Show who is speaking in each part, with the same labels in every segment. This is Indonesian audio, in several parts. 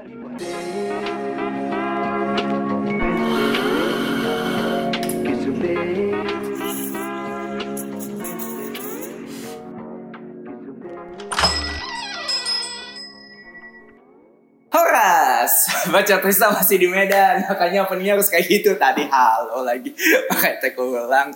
Speaker 1: Baca Trista masih di Medan, makanya openingnya harus kayak gitu. Tadi halo lagi, pakai tek ulang.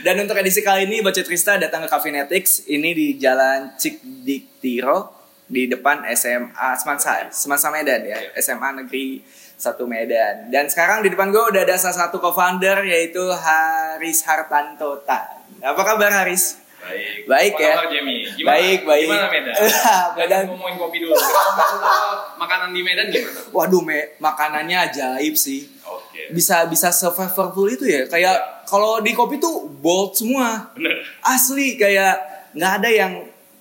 Speaker 1: Dan untuk edisi kali ini baca Trista datang ke Cafinetics, ini di Jalan Cikdiktiro di depan SMA Semansa, Semansa Medan ya, SMA Negeri 1 Medan. Dan sekarang di depan gue udah ada salah satu co-founder yaitu Haris Hartanto Tan. Apa kabar Haris?
Speaker 2: Baik.
Speaker 1: Baik
Speaker 2: Apa
Speaker 1: ya.
Speaker 2: kabar, Jamie? Gimana?
Speaker 1: Baik, baik.
Speaker 2: Gimana Medan?
Speaker 1: Medan.
Speaker 2: Ngomongin kopi dulu. Makanan di Medan gimana?
Speaker 1: Waduh, me, makanannya ajaib sih.
Speaker 2: Oke.
Speaker 1: bisa bisa se-flavorful itu ya kayak kalau di kopi tuh bold semua
Speaker 2: Bener.
Speaker 1: asli kayak nggak ada yang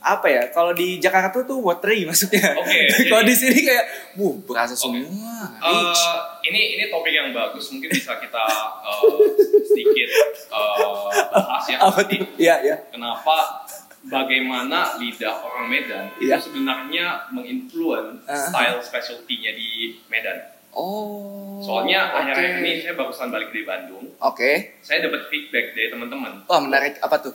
Speaker 1: apa ya kalau di Jakarta tuh watery maksudnya
Speaker 2: Oke,
Speaker 1: kalau di sini kayak wuh berasa semua rich
Speaker 2: Eh, ini ini topik yang bagus. Mungkin bisa kita eh, sedikit eh, bahas ya.
Speaker 1: apa
Speaker 2: Nanti
Speaker 1: tuh ya ya
Speaker 2: Kenapa bagaimana lidah orang Medan
Speaker 1: Iya.
Speaker 2: itu sebenarnya menginfluence
Speaker 1: Ah.
Speaker 2: style specialty-nya di Medan.
Speaker 1: oh
Speaker 2: Soalnya
Speaker 1: oke.
Speaker 2: akhir-akhir ini saya barusan balik dari Bandung.
Speaker 1: oke
Speaker 2: Saya dapat feedback dari teman-teman
Speaker 1: wah menarik apa tuh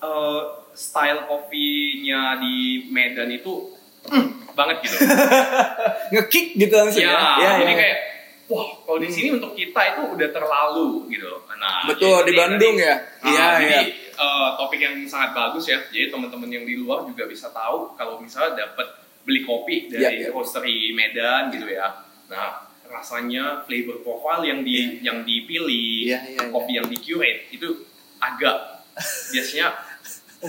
Speaker 2: eh, style kopinya di Medan itu mm, banget gitu.
Speaker 1: ngekick gitu langsung
Speaker 2: ya,
Speaker 1: ya,
Speaker 2: jadi
Speaker 1: ya.
Speaker 2: kayak wah kalau di sini untuk kita itu udah terlalu gitu. Nah,
Speaker 1: betul
Speaker 2: jadi
Speaker 1: di Bandung ya
Speaker 2: Nah,
Speaker 1: iya
Speaker 2: jadi
Speaker 1: iya
Speaker 2: eh, topik yang sangat bagus ya. Jadi teman-teman yang di luar juga bisa tahu kalau misalnya dapat beli kopi dari
Speaker 1: Iya, iya.
Speaker 2: roastery Medan gitu ya. Nah, rasanya flavor profile yang di yang dipilih,
Speaker 1: Iya, iya, iya.
Speaker 2: kopi yang di curate itu agak biasanya.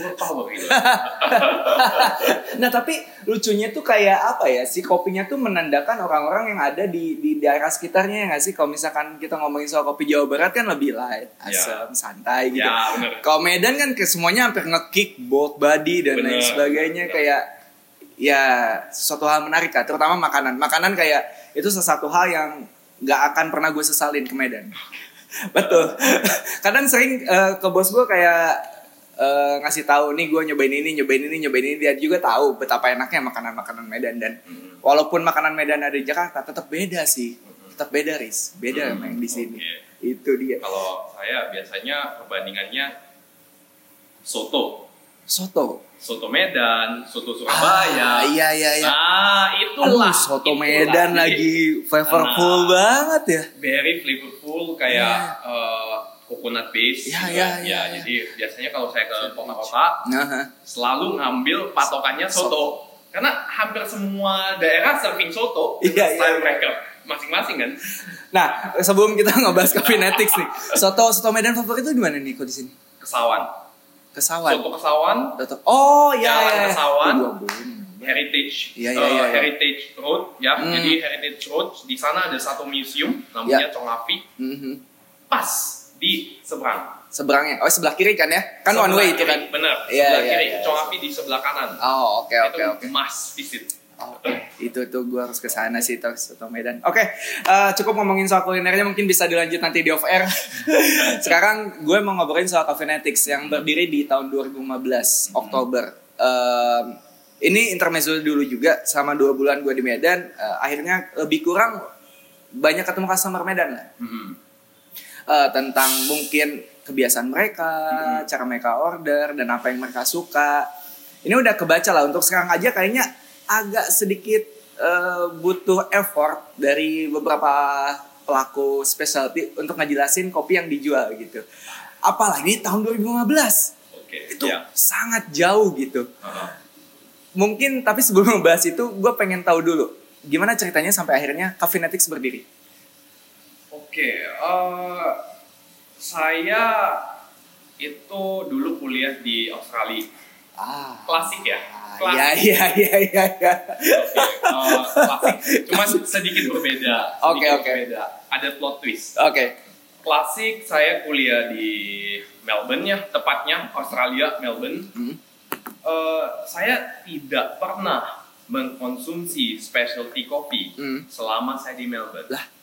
Speaker 1: Nah tapi lucunya tuh kayak apa ya si kopinya tuh menandakan orang-orang yang ada di di daerah sekitarnya ya nggak sih kalau misalkan kita ngomongin soal kopi Jawa Barat kan lebih light, asam, santai gitu.
Speaker 2: ya, bener.
Speaker 1: Kalau Medan kan ke semuanya hampir ngekick, bold body dan lain
Speaker 2: Bener.
Speaker 1: sebagainya
Speaker 2: Bener.
Speaker 1: kayak ya sesuatu hal menarik kan, terutama makanan. Makanan kayak itu sesuatu hal yang nggak akan pernah gue sesalin ke Medan. Betul. Kadang sering eh, ke bos gue kayak eh, ngasih tahu nih gue nyobain ini, nyobain ini, nyobain ini. Dia juga tahu betapa enaknya makanan-makanan Medan dan
Speaker 2: Hmm.
Speaker 1: walaupun makanan Medan ada di Jakarta tetap beda sih. Tetap beda, Riz. Beda
Speaker 2: Hmm,
Speaker 1: yang di sini.
Speaker 2: oke.
Speaker 1: Itu dia.
Speaker 2: Kalau saya biasanya perbandingannya soto,
Speaker 1: Soto.
Speaker 2: soto Medan, soto Surabaya.
Speaker 1: Ah, iya iya iya.
Speaker 2: Nah, itulah.
Speaker 1: Aduh, soto
Speaker 2: itulah.
Speaker 1: Medan
Speaker 2: Jadi,
Speaker 1: lagi flavorful
Speaker 2: Nah.
Speaker 1: banget ya.
Speaker 2: Very flavorful kayak eh, coconut base.
Speaker 1: Iya,
Speaker 2: gitu
Speaker 1: iya,
Speaker 2: kan.
Speaker 1: iya,
Speaker 2: Ya,
Speaker 1: iya.
Speaker 2: Jadi biasanya kalau saya ke kota-kota
Speaker 1: Nah,
Speaker 2: selalu ngambil patokannya soto. Karena hampir semua daerah serving soto
Speaker 1: Iya, iya,
Speaker 2: style
Speaker 1: iya.
Speaker 2: mereka masing-masing kan.
Speaker 1: Nah, sebelum kita ngebahas Cafinetics nih, soto soto Medan favorit itu di mana nih kok di sini?
Speaker 2: Kesawan.
Speaker 1: Kesawan.
Speaker 2: Soto Kesawan,
Speaker 1: Soto. Oh iya
Speaker 2: Jalan
Speaker 1: iya.
Speaker 2: Kesawan. Heritage,
Speaker 1: iya,
Speaker 2: eh,
Speaker 1: iya, iya.
Speaker 2: Heritage Road ya.
Speaker 1: Hmm.
Speaker 2: Jadi Heritage Road di sana ada satu museum namanya
Speaker 1: Ya.
Speaker 2: Congapi,
Speaker 1: Mhm.
Speaker 2: pas di seberang.
Speaker 1: Seberangnya. Oh, sebelah kiri kan ya? Kan one
Speaker 2: Sebelah
Speaker 1: way itu kan.
Speaker 2: Bener.
Speaker 1: Iya,
Speaker 2: sebelah
Speaker 1: iya,
Speaker 2: kiri,
Speaker 1: iya.
Speaker 2: Congapi di sebelah kanan.
Speaker 1: Oh, oke oke
Speaker 2: itu
Speaker 1: oke.
Speaker 2: must visit.
Speaker 1: Oke, itu tuh gue harus ke sana sih tuh soto Medan. Oke, eh, cukup ngomongin soal kulinernya mungkin bisa dilanjut nanti di off air. Sekarang gue mau ngobrolin soal Cafinetics yang berdiri di tahun 2015 Oktober. Em, ini intermezzo dulu juga sama dua bulan gue di Medan. eh, akhirnya lebih kurang banyak ketemu customer Medan lah.
Speaker 2: Hmm.
Speaker 1: Eh, tentang mungkin kebiasaan mereka,
Speaker 2: Hmm.
Speaker 1: cara mereka order dan apa yang mereka suka. Ini udah kebaca lah untuk sekarang aja kayaknya agak sedikit eh, butuh effort dari beberapa pelaku specialty untuk ngejelasin kopi yang dijual gitu. Apalagi tahun 2015
Speaker 2: Oke.
Speaker 1: itu
Speaker 2: Ya.
Speaker 1: sangat jauh gitu.
Speaker 2: Heeh.
Speaker 1: Mungkin tapi sebelum membahas itu gue pengen tahu dulu gimana ceritanya sampai akhirnya Cafinetics berdiri.
Speaker 2: Oke, eh, saya itu dulu kuliah di Australia.
Speaker 1: Ah,
Speaker 2: Klasik ya?
Speaker 1: Iya iya iya iya. iya.
Speaker 2: Oke, eh, klasik. Cuma sedikit berbeda.
Speaker 1: Oke, oke.
Speaker 2: Berbeda. Ada plot twist.
Speaker 1: Oke.
Speaker 2: Klasik saya kuliah di Melbourne ya, tepatnya Australia, Melbourne.
Speaker 1: Hmm.
Speaker 2: Eh, saya tidak pernah mengkonsumsi specialty coffee
Speaker 1: Hmm.
Speaker 2: selama saya di Melbourne.
Speaker 1: Lah.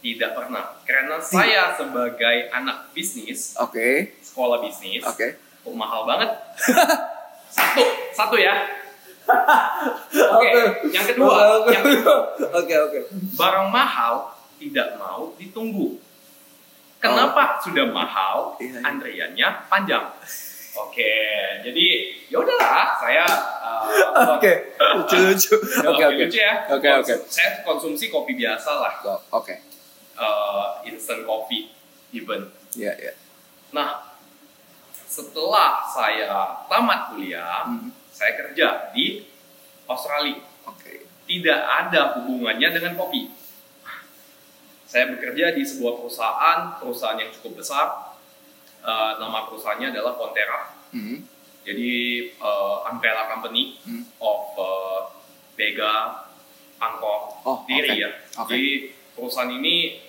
Speaker 2: Tidak pernah. Karena saya sebagai anak bisnis,
Speaker 1: Oke.
Speaker 2: sekolah bisnis,
Speaker 1: Oke.
Speaker 2: kok mahal banget. satu, satu ya. Oke, yang kedua, yang kedua,
Speaker 1: Oke, oke.
Speaker 2: barang mahal tidak mau ditunggu. Kenapa sudah mahal?
Speaker 1: Iya, iya.
Speaker 2: Antriannya panjang. Oke, jadi ya udahlah, saya uh,
Speaker 1: Oke, lucu-lucu.
Speaker 2: Ya,
Speaker 1: Oke, oke.
Speaker 2: lucu ya.
Speaker 1: Oke, oke.
Speaker 2: Saya konsumsi kopi biasa lah.
Speaker 1: Oke.
Speaker 2: Uh, instant coffee even.
Speaker 1: Iya, iya.
Speaker 2: Nah, setelah saya tamat kuliah,
Speaker 1: Hmm.
Speaker 2: saya kerja di Australia.
Speaker 1: Oke.
Speaker 2: Tidak ada hubungannya dengan kopi. Saya bekerja di sebuah perusahaan, perusahaan yang cukup besar. Uh, nama perusahaannya adalah Fonterra.
Speaker 1: Hmm.
Speaker 2: Jadi uh, umbrella company
Speaker 1: Hmm.
Speaker 2: of uh, Vega, Angkor,
Speaker 1: Oh,
Speaker 2: Diri
Speaker 1: oke.
Speaker 2: ya.
Speaker 1: Oke.
Speaker 2: Jadi perusahaan ini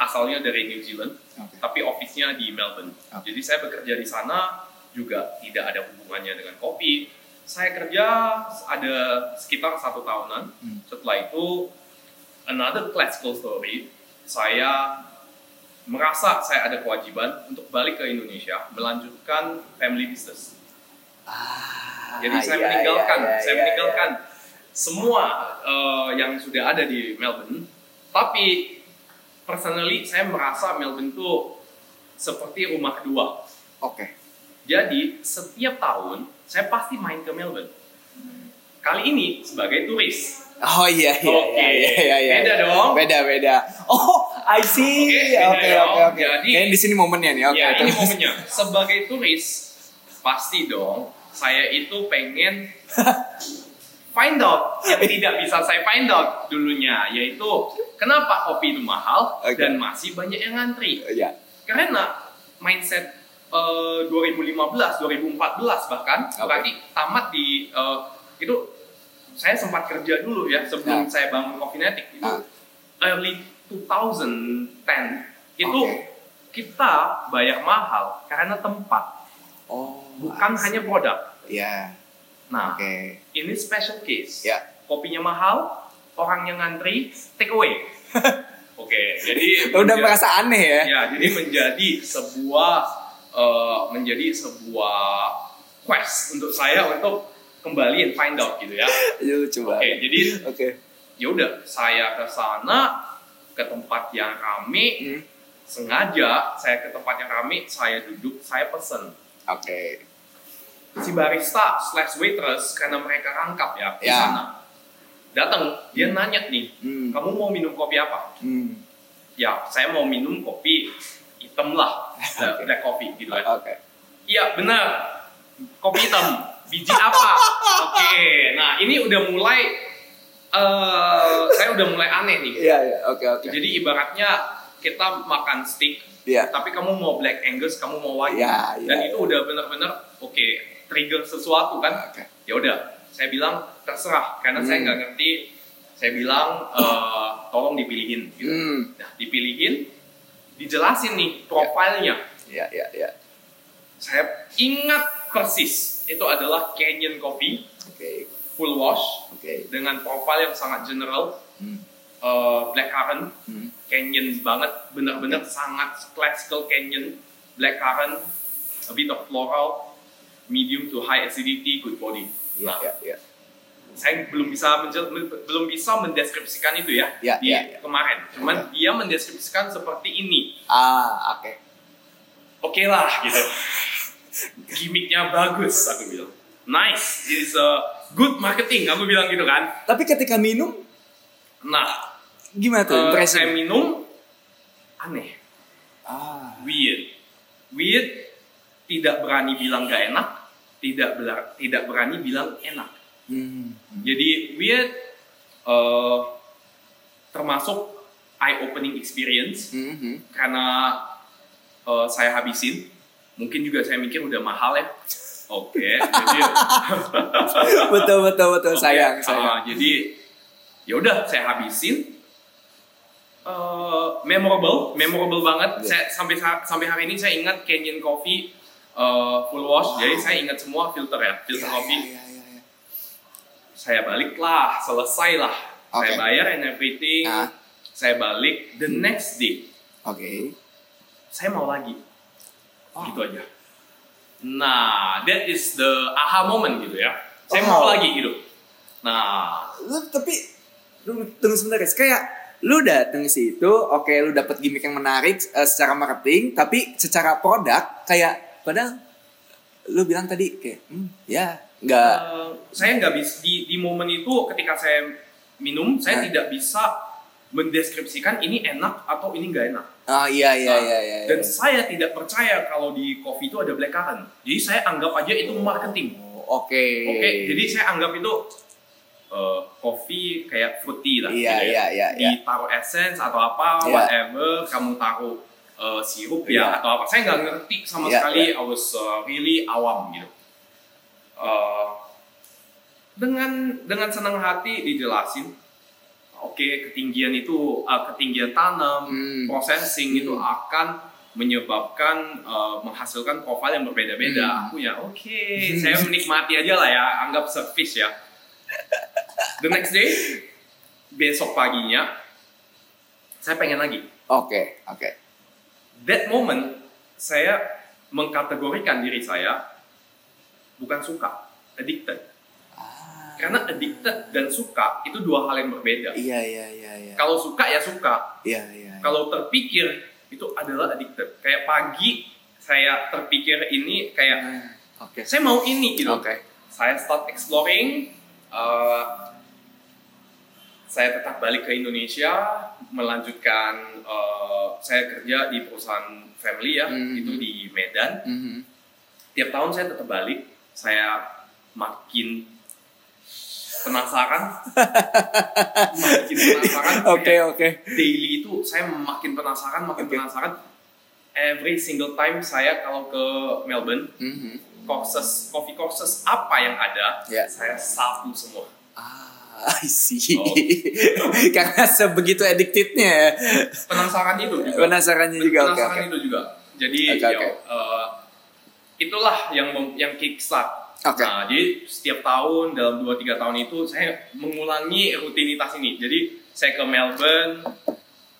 Speaker 2: asalnya dari New Zealand,
Speaker 1: Oke.
Speaker 2: tapi office-nya di Melbourne.
Speaker 1: Oke.
Speaker 2: Jadi saya bekerja di sana juga tidak ada hubungannya dengan kopi. Saya kerja ada sekitar satu tahunan.
Speaker 1: Hmm.
Speaker 2: Setelah itu another classical story. Saya merasa saya ada kewajiban untuk balik ke Indonesia melanjutkan family business.
Speaker 1: Ah,
Speaker 2: Jadi saya
Speaker 1: iya,
Speaker 2: meninggalkan,
Speaker 1: iya,
Speaker 2: saya
Speaker 1: iya,
Speaker 2: meninggalkan semua eh, yang sudah ada di Melbourne. Tapi personally saya merasa Melbourne itu seperti rumah kedua.
Speaker 1: iya. Oke.
Speaker 2: Jadi setiap tahun saya pasti main ke Melbourne. Kali ini sebagai turis.
Speaker 1: Oh iya iya
Speaker 2: Oke.
Speaker 1: iya iya iya.
Speaker 2: Beda dong.
Speaker 1: Beda beda. Oh, I see.
Speaker 2: Oke,
Speaker 1: Oke oke.
Speaker 2: Jadi-
Speaker 1: Kayaknya di sini momennya nih. Oke.
Speaker 2: ya ini momennya. Sebagai turis pasti dong saya itu pengen find out yang tidak bisa saya find out dulunya yaitu kenapa kopi itu mahal
Speaker 1: Oke.
Speaker 2: dan masih banyak yang ngantri.
Speaker 1: Iya.
Speaker 2: Karena mindset eh, 2015, 2014 bahkan
Speaker 1: Oke.
Speaker 2: berarti tamat di eh, itu saya sempat kerja dulu ya sebelum
Speaker 1: Nah.
Speaker 2: saya bangun Coffeenetic itu
Speaker 1: Ah.
Speaker 2: early 2010 itu
Speaker 1: Oke.
Speaker 2: kita bayar mahal karena tempat
Speaker 1: Oh.
Speaker 2: bukan hanya produk.
Speaker 1: Iya.
Speaker 2: Nah,
Speaker 1: Oke.
Speaker 2: ini special case.
Speaker 1: Ya.
Speaker 2: Kopinya mahal, orang yang ngantri take away. Oke, jadi
Speaker 1: Udah merasa aneh ya?
Speaker 2: ya, jadi menjadi sebuah eh, menjadi sebuah quest untuk saya untuk kembali and find out gitu ya.
Speaker 1: Lucu
Speaker 2: Oke,
Speaker 1: banget.
Speaker 2: jadi
Speaker 1: Oke.
Speaker 2: ya udah saya ke sana ke tempat yang rame
Speaker 1: Hmm.
Speaker 2: sengaja saya ke tempat yang rame saya duduk saya pesen
Speaker 1: Oke.
Speaker 2: Si barista slash waitress karena mereka rangkap ya di
Speaker 1: Ya.
Speaker 2: sana datang dia nanya nih
Speaker 1: Hmm.
Speaker 2: kamu mau minum kopi apa
Speaker 1: Hmm.
Speaker 2: ya saya mau minum kopi hitam lah
Speaker 1: Oke.
Speaker 2: black coffee gitu ya
Speaker 1: Oke.
Speaker 2: iya benar kopi hitam biji apa oke nah ini udah mulai eh saya udah mulai aneh nih
Speaker 1: Iya iya. Oke oke.
Speaker 2: jadi ibaratnya kita makan steak
Speaker 1: Iya.
Speaker 2: tapi kamu mau black angus kamu mau white
Speaker 1: Ya, ya,
Speaker 2: dan itu udah bener-bener oke trigger sesuatu kan
Speaker 1: Oke.
Speaker 2: ya udah saya bilang terserah karena saya
Speaker 1: Hmm.
Speaker 2: nggak ngerti saya bilang eh, tolong dipilihin gitu.
Speaker 1: Hmm.
Speaker 2: nah dipilihin dijelasin nih profilnya
Speaker 1: Iya iya iya.
Speaker 2: saya ingat persis itu adalah Canyon Coffee
Speaker 1: Oke.
Speaker 2: full wash
Speaker 1: Oke.
Speaker 2: dengan profil yang sangat general
Speaker 1: Hmm.
Speaker 2: Eh, black currant
Speaker 1: Hmm.
Speaker 2: canyon banget, benar-benar sangat classical canyon, black currant, a bit of floral, medium to high acidity, good body. Nah,
Speaker 1: iya iya.
Speaker 2: saya belum bisa belum bisa mendeskripsikan itu ya,
Speaker 1: Ya,
Speaker 2: di
Speaker 1: ya, ya.
Speaker 2: kemarin. Cuman dia mendeskripsikan seperti ini.
Speaker 1: Ah oke.
Speaker 2: Oke lah gitu. Gimiknya bagus, aku bilang. Nice, it's a good marketing, aku bilang gitu kan.
Speaker 1: Tapi ketika minum
Speaker 2: Nah,
Speaker 1: gimana tuh
Speaker 2: eh,
Speaker 1: impresi?
Speaker 2: saya minum aneh.
Speaker 1: Ah.
Speaker 2: weird. Weird tidak berani bilang gak enak, tidak belar- tidak berani bilang enak.
Speaker 1: Hmm.
Speaker 2: Jadi weird eh, termasuk eye opening experience
Speaker 1: Hmm, hmm.
Speaker 2: karena eh, saya habisin. Mungkin juga saya mikir udah mahal ya. Oke, jadi
Speaker 1: betul betul betul
Speaker 2: Oke,
Speaker 1: sayang
Speaker 2: ah,
Speaker 1: sayang.
Speaker 2: jadi ya udah saya habisin. Eh, memorable, memorable banget.
Speaker 1: Iya.
Speaker 2: Saya sampai sa- sampai hari ini saya ingat Canyon Coffee eh, full wash. Jadi saya ingat semua filter ya, filter
Speaker 1: Iya,
Speaker 2: kopi.
Speaker 1: iya, iya, iya.
Speaker 2: Saya balik lah, selesai lah. Saya
Speaker 1: Oke.
Speaker 2: bayar and everything.
Speaker 1: Ah.
Speaker 2: Saya balik the next day.
Speaker 1: Oke.
Speaker 2: Saya mau lagi.
Speaker 1: Oh.
Speaker 2: Gitu aja. Nah, that is the aha moment gitu ya. Saya
Speaker 1: Oh.
Speaker 2: mau lagi gitu. Nah,
Speaker 1: lu tapi tunggu sebentar guys kayak lu dateng ke situ oke lu dapat gimmick yang menarik eh, secara marketing tapi secara produk kayak padahal lu bilang tadi kayak hmm, ya nggak
Speaker 2: eh, saya nggak bisa di di momen itu ketika saya minum, saya
Speaker 1: Nah.
Speaker 2: tidak bisa mendeskripsikan ini enak atau ini nggak enak.
Speaker 1: oh iya iya
Speaker 2: Nah,
Speaker 1: iya iya
Speaker 2: Dan saya tidak percaya kalau di kopi itu ada black currant. Jadi saya anggap aja itu marketing.
Speaker 1: Oh, oke
Speaker 2: Oke, jadi saya anggap itu eh, kopi kayak fruity lah.
Speaker 1: Iya,
Speaker 2: gitu
Speaker 1: iya, iya, iya.
Speaker 2: Ditaruh essence atau apa,
Speaker 1: Iya.
Speaker 2: whatever, kamu taruh eh, sirup
Speaker 1: Iya.
Speaker 2: ya atau apa. Saya nggak ngerti sama
Speaker 1: Iya,
Speaker 2: sekali. I was uh, really awam gitu. Eh, dengan dengan senang hati dijelasin, oke ketinggian itu uh, ketinggian tanam,
Speaker 1: Hmm.
Speaker 2: processing itu
Speaker 1: Hmm.
Speaker 2: akan menyebabkan uh, menghasilkan profil yang berbeda-beda.
Speaker 1: Hmm.
Speaker 2: Aku ya oke, saya menikmati aja lah ya, anggap service ya. The next day, besok paginya, saya pengen lagi.
Speaker 1: oke oke
Speaker 2: That moment, saya mengkategorikan diri saya bukan suka, addicted.
Speaker 1: Ah,
Speaker 2: Karena addicted dan suka itu dua hal yang berbeda.
Speaker 1: iya iya iya iya
Speaker 2: Kalau suka ya suka,
Speaker 1: iya iya
Speaker 2: kalau terpikir itu adalah addicted. Kayak pagi saya terpikir ini kayak
Speaker 1: Ah, oke
Speaker 2: saya mau ini gitu.
Speaker 1: oke
Speaker 2: Saya start exploring. Eh, saya tetap balik ke Indonesia, melanjutkan eh, saya kerja di perusahaan family ya,
Speaker 1: Mhm.
Speaker 2: itu di Medan.
Speaker 1: Mhm.
Speaker 2: Tiap tahun saya tetap balik, saya makin penasaran, makin penasaran.
Speaker 1: oke
Speaker 2: kayak
Speaker 1: oke
Speaker 2: daily itu saya makin penasaran, makin
Speaker 1: Oke.
Speaker 2: penasaran. Every single time saya kalau ke Melbourne,
Speaker 1: Mhm.
Speaker 2: Courses, coffee courses apa yang ada,
Speaker 1: Ya.
Speaker 2: saya sapu semua.
Speaker 1: Ah, I see.
Speaker 2: Oh.
Speaker 1: Karena sebegitu addictednya ya.
Speaker 2: Penasaran itu juga.
Speaker 1: Penasarannya juga,
Speaker 2: Penasaran
Speaker 1: oke.
Speaker 2: itu juga. Jadi
Speaker 1: Oke,
Speaker 2: ya,
Speaker 1: oke.
Speaker 2: eh, itulah yang yang kickstart.
Speaker 1: Oke.
Speaker 2: Nah, jadi setiap tahun dalam 2-3 tahun itu saya mengulangi rutinitas ini. Jadi saya ke Melbourne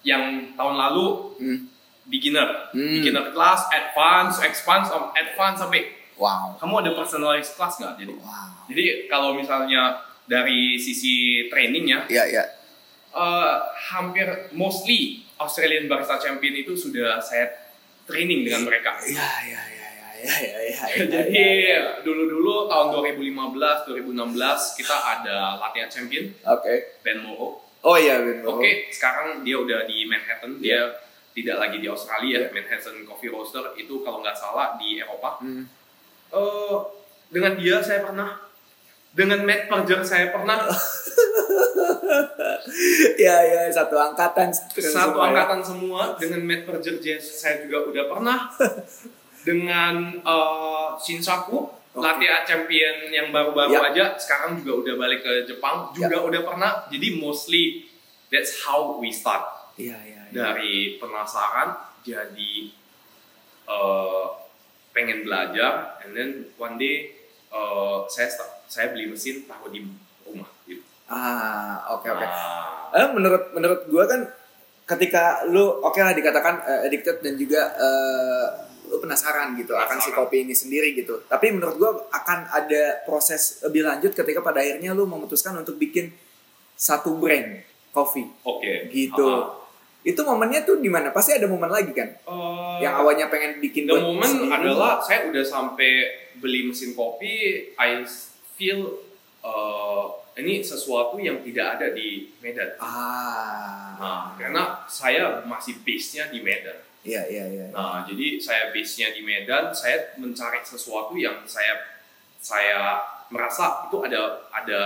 Speaker 2: yang tahun lalu
Speaker 1: Hmm.
Speaker 2: beginner,
Speaker 1: Hmm.
Speaker 2: beginner class, advance, advance, advance sampai
Speaker 1: Wow.
Speaker 2: kamu ada personalized class nggak? Jadi,
Speaker 1: Wow.
Speaker 2: jadi kalau misalnya dari sisi trainingnya,
Speaker 1: Iya iya.
Speaker 2: eh, hampir mostly Australian Barista Champion itu sudah saya training dengan mereka.
Speaker 1: Iya iya iya iya iya iya. iya, iya,
Speaker 2: Jadi dulu-dulu tahun 2015, 2016 kita ada latihan champion
Speaker 1: Oke.
Speaker 2: Ben Moro.
Speaker 1: Oh iya Ben.
Speaker 2: Oke, sekarang dia udah di Manhattan, dia tidak lagi di Australia. Manhattan Coffee Roaster itu kalau nggak salah di Eropa.
Speaker 1: Hmm.
Speaker 2: Eh, dengan dia saya pernah, dengan Matt Perger saya pernah,
Speaker 1: Iya iya satu angkatan.
Speaker 2: satu
Speaker 1: semua ya.
Speaker 2: angkatan semua. Dengan Matt Perger saya juga udah pernah. dengan eh, Shinsaku, latihan champion yang baru-baru
Speaker 1: Ya.
Speaker 2: aja, sekarang juga udah balik ke Jepang, juga udah pernah. Jadi mostly that's how we start.
Speaker 1: Iya iya. iya.
Speaker 2: dari penasaran jadi eh, pengen belajar and then one day eh, saya start, saya beli mesin taruh di rumah gitu.
Speaker 1: Ah oke oke.
Speaker 2: Nah,
Speaker 1: Eh, menurut menurut gua kan ketika lu oke lah dikatakan eh, addicted dan juga eh, lu penasaran gitu akan si
Speaker 2: Penasaran.
Speaker 1: kopi ini sendiri gitu. Tapi menurut gua akan ada proses lebih lanjut ketika pada akhirnya lu memutuskan untuk bikin satu brand kopi
Speaker 2: Oke.
Speaker 1: gitu.
Speaker 2: Ah,
Speaker 1: Itu momennya tuh di mana? Pasti ada momen lagi kan?
Speaker 2: eh,
Speaker 1: Yang awalnya pengen bikin
Speaker 2: the
Speaker 1: sendiri.
Speaker 2: adalah saya udah sampai beli mesin kopi, I feel eh, ini sesuatu yang tidak ada di Medan.
Speaker 1: ah.
Speaker 2: Nah, karena saya masih base-nya di Medan.
Speaker 1: Iya iya iya.
Speaker 2: Nah, jadi saya base-nya di Medan, saya mencari sesuatu yang saya saya merasa itu ada ada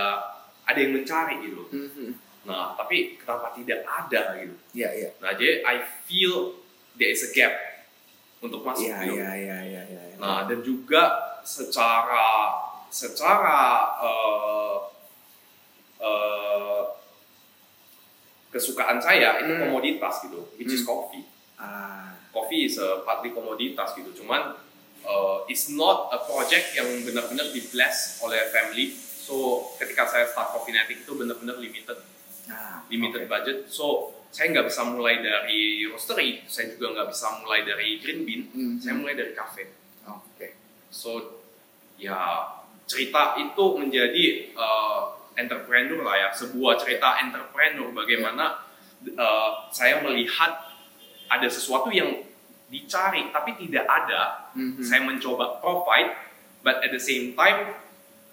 Speaker 2: ada yang mencari gitu.
Speaker 1: Mhm.
Speaker 2: Nah, tapi kenapa tidak ada gitu?
Speaker 1: Iya iya.
Speaker 2: Nah, jadi I feel there is a gap untuk masuk
Speaker 1: Iya
Speaker 2: gitu.
Speaker 1: iya iya iya iya.
Speaker 2: Nah, dan juga secara secara eh, eh, kesukaan saya itu
Speaker 1: Hmm.
Speaker 2: komoditas gitu, which is
Speaker 1: Hmm.
Speaker 2: coffee.
Speaker 1: Ah.
Speaker 2: coffee is a partly komoditas gitu cuman uh, it's not a project yang benar-benar di bless oleh family so ketika saya start Coffee Natic itu benar-benar limited
Speaker 1: Ah,
Speaker 2: limited
Speaker 1: oke.
Speaker 2: budget so saya nggak bisa mulai dari roastery saya juga nggak bisa mulai dari green bean
Speaker 1: Hmm.
Speaker 2: saya mulai dari cafe
Speaker 1: Oke.
Speaker 2: so ya cerita itu menjadi uh, entrepreneur lah ya, sebuah cerita entrepreneur bagaimana uh, saya melihat ada sesuatu yang dicari tapi tidak ada.
Speaker 1: Mhm.
Speaker 2: Saya mencoba provide, but at the same time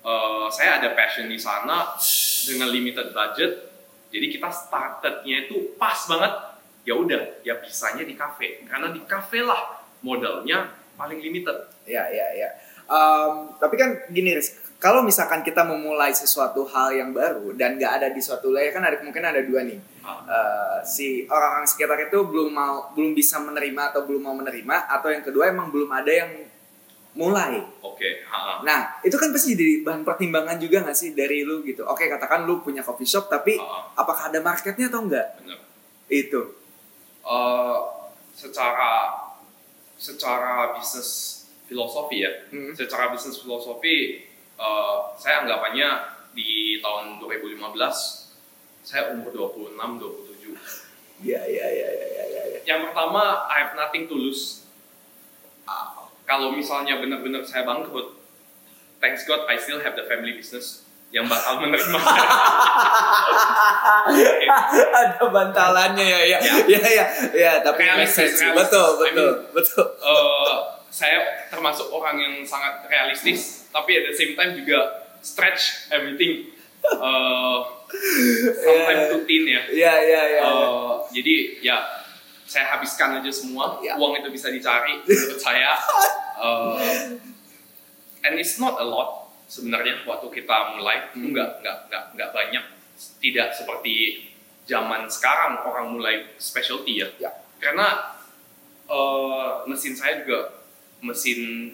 Speaker 2: uh, saya ada passion di sana dengan limited budget. Jadi kita startednya itu pas banget. Ya udah, ya bisanya di cafe karena di cafe lah modalnya paling limited.
Speaker 1: Ya, ya, ya. Um, tapi kan gini, Riz, kalau misalkan kita memulai sesuatu hal yang baru dan nggak ada di suatu wilayah kan ada kemungkinan ada dua nih.
Speaker 2: Ah,
Speaker 1: Eh, si orang-orang sekitar itu belum mau, belum bisa menerima atau belum mau menerima, atau yang kedua emang belum ada yang mulai.
Speaker 2: Oke, ha-ha.
Speaker 1: Nah, itu kan pasti jadi bahan pertimbangan juga nggak sih dari lu gitu. Oke, katakan lu punya coffee shop, tapi
Speaker 2: Ha-ha,
Speaker 1: apakah ada marketnya atau enggak?
Speaker 2: bener.
Speaker 1: Itu.
Speaker 2: Eh, secara secara bisnis filosofi ya,
Speaker 1: Hmm.
Speaker 2: secara bisnis filosofi eh, saya anggapannya di tahun 2015 saya umur 26 27.
Speaker 1: Ya, ya, ya, ya, ya, ya. ya.
Speaker 2: Yang pertama I have nothing to lose. Kalau misalnya benar-benar saya bangkrut, thanks God I still have the family business yang bakal menerima.
Speaker 1: Ada bantalannya ya ya ya ya ya tapi
Speaker 2: Realistis, realistis.
Speaker 1: betul
Speaker 2: I
Speaker 1: betul
Speaker 2: mean-
Speaker 1: betul
Speaker 2: Eh, saya termasuk orang yang sangat realistis, tapi at the same time juga stretch everything. Eh, sometimes
Speaker 1: Yeah.
Speaker 2: rutin ya.
Speaker 1: ya ya ya, ya.
Speaker 2: Eh, jadi ya saya habiskan aja semua.
Speaker 1: Ya.
Speaker 2: Uang itu bisa dicari menurut saya. Eh, and it's not a lot sebenarnya waktu kita mulai.
Speaker 1: Hmm.
Speaker 2: Enggak, enggak, enggak, enggak banyak. Tidak seperti zaman sekarang orang mulai specialty ya.
Speaker 1: Ya.
Speaker 2: Karena eh, mesin saya juga mesin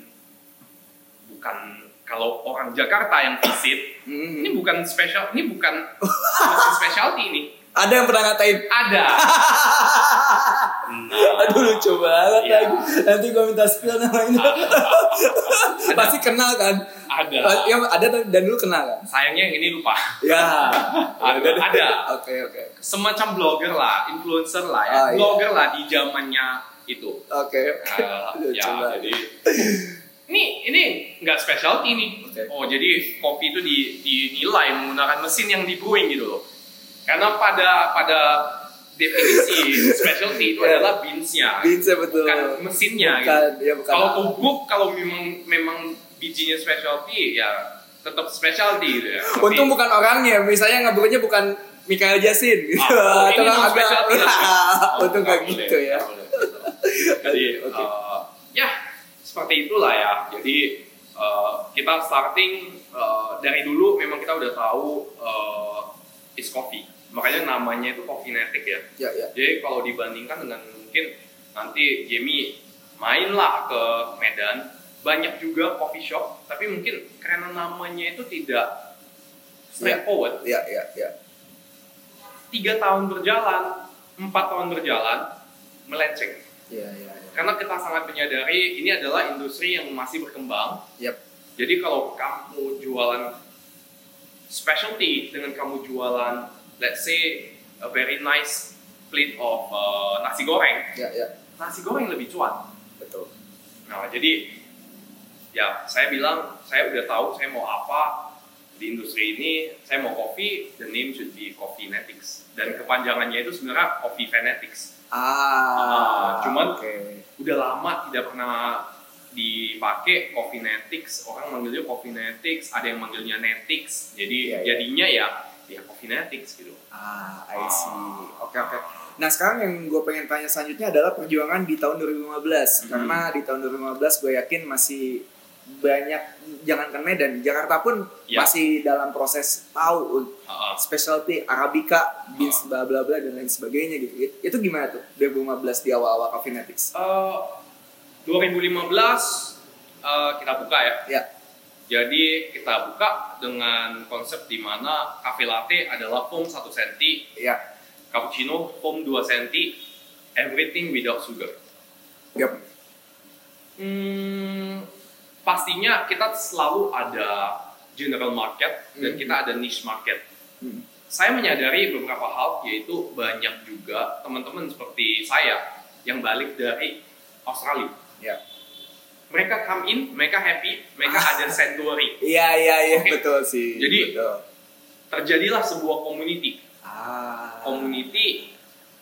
Speaker 2: bukan kalau orang Jakarta yang visit
Speaker 1: Hmm.
Speaker 2: ini bukan spesial ini bukan mesin specialty ini
Speaker 1: ada yang pernah ngatain?
Speaker 2: Ada. Nah,
Speaker 1: aduh lucu banget
Speaker 2: Iya.
Speaker 1: lagi. Nanti gua minta spill namanya pasti kenal kan?
Speaker 2: Ada.
Speaker 1: Ya ada dan dulu kenal kan?
Speaker 2: Sayangnya yang ini lupa.
Speaker 1: Ya.
Speaker 2: Ada. Ada.
Speaker 1: Oke oke.
Speaker 2: Semacam blogger lah influencer lah ya.
Speaker 1: Ah, iya.
Speaker 2: blogger lah di zamannya itu.
Speaker 1: Oke.
Speaker 2: Ah,
Speaker 1: Lucu
Speaker 2: ya
Speaker 1: banget.
Speaker 2: jadi ini ini nggak specialty nih.
Speaker 1: Oke.
Speaker 2: oh jadi kopi itu di, dinilai menggunakan mesin yang di brewing gitu loh karena pada pada definisi specialty itu
Speaker 1: Ya.
Speaker 2: adalah beansnya.
Speaker 1: Bisa betul.
Speaker 2: Bukan mesinnya
Speaker 1: bukan
Speaker 2: gitu.
Speaker 1: ya bukan.
Speaker 2: Kalau bubuk kalau memang memang bijinya specialty ya tetap specialty gitu ya. Tapi-
Speaker 1: untung bukan orangnya misalnya ngaburnya bukan Mikael Jasin gitu.
Speaker 2: Ah, oh,
Speaker 1: atau agak
Speaker 2: specialty lah.
Speaker 1: untung
Speaker 2: boleh,
Speaker 1: gitu ya.
Speaker 2: boleh, betul. jadi
Speaker 1: Oke.
Speaker 2: eh, ya seperti itulah ya. Jadi eh, kita starting eh, dari dulu memang kita udah tahu eh, is coffee makanya namanya itu coffee netic ya.
Speaker 1: Ya ya.
Speaker 2: Jadi kalau dibandingkan dengan mungkin nanti Jamie mainlah ke Medan banyak juga coffee shop tapi mungkin karena namanya itu tidak straightforward.
Speaker 1: Ya ya ya.
Speaker 2: Tiga tahun berjalan empat tahun berjalan melenceng.
Speaker 1: Ya ya ya.
Speaker 2: karena kita sangat menyadari ini adalah industri yang masih berkembang.
Speaker 1: Yap.
Speaker 2: jadi kalau kamu jualan specialty dengan kamu jualan let's say a very nice plate of uh, nasi goreng.
Speaker 1: Ya ya.
Speaker 2: Nasi goreng lebih cuan.
Speaker 1: Betul.
Speaker 2: Nah jadi ya saya bilang saya udah tahu saya mau apa di industri ini. Saya mau kopi the name should be coffee netics dan kepanjangannya itu sebenarnya coffee fanatics.
Speaker 1: Ah
Speaker 2: Ah, cuman-
Speaker 1: oke.
Speaker 2: udah lama tidak pernah dipakai coffee netics orang manggilnya coffee netics ada yang manggilnya netics. Jadi
Speaker 1: Iya, iya.
Speaker 2: jadinya ya ya coffee netics gitu.
Speaker 1: Ah I see. Oke oke. Nah sekarang yang gue pengen tanya selanjutnya adalah perjuangan di tahun 2015
Speaker 2: Mhm.
Speaker 1: karena di tahun 2015 gue yakin masih banyak jangankan Medan Jakarta pun
Speaker 2: Ya.
Speaker 1: masih dalam proses tahu
Speaker 2: Ah, ah.
Speaker 1: specialty arabica beans bla bla bla dan lain sebagainya gitu. It- itu gimana tuh 2015 di awal-awal Caffeinetics
Speaker 2: Eh, 2015 eh, kita buka ya.
Speaker 1: Ya
Speaker 2: Jadi kita buka dengan konsep di mana cafe latte adalah foam 1 cm,
Speaker 1: ya
Speaker 2: cappuccino foam 2 cm, everything without sugar.
Speaker 1: yap
Speaker 2: Hmm, pastinya kita selalu ada general market dan
Speaker 1: Mhm.
Speaker 2: kita ada niche market.
Speaker 1: Hmm.
Speaker 2: Saya menyadari beberapa hal yaitu banyak juga teman-teman seperti saya yang balik dari Australia.
Speaker 1: ya
Speaker 2: mereka come in, mereka happy, mereka ada sanctuary.
Speaker 1: Iya iya iya
Speaker 2: Oke.
Speaker 1: betul sih.
Speaker 2: Jadi-
Speaker 1: betul.
Speaker 2: Terjadilah sebuah community.
Speaker 1: ah.
Speaker 2: Community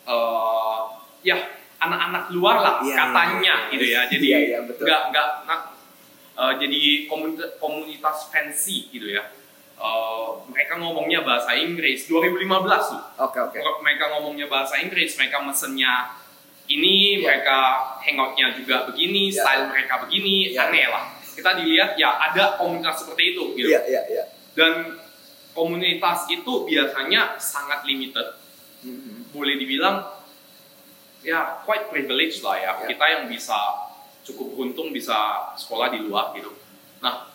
Speaker 2: eh, ya anak-anak luar lah
Speaker 1: Iya,
Speaker 2: katanya
Speaker 1: iya, iya.
Speaker 2: gitu ya. Jadi
Speaker 1: Iya, iya, betul.
Speaker 2: nggak nggak nggak, eh, jadi komunitas, komunitas fancy gitu ya. Eh, mereka ngomongnya bahasa Inggris 2015 tuh.
Speaker 1: Oke oke.
Speaker 2: Mereka ngomongnya bahasa Inggris, mereka mesennya ini,
Speaker 1: Iya.
Speaker 2: mereka hangoutnya juga begini,
Speaker 1: Iya.
Speaker 2: style mereka begini,
Speaker 1: Iya.
Speaker 2: aneh lah. Kita dilihat ya ada komunitas seperti itu gitu.
Speaker 1: Iya iya iya.
Speaker 2: Dan komunitas itu biasanya sangat limited.
Speaker 1: Mhm.
Speaker 2: Boleh dibilang ya quite privilege lah ya.
Speaker 1: Ya.
Speaker 2: Kita yang bisa cukup beruntung bisa sekolah di luar gitu. Nah,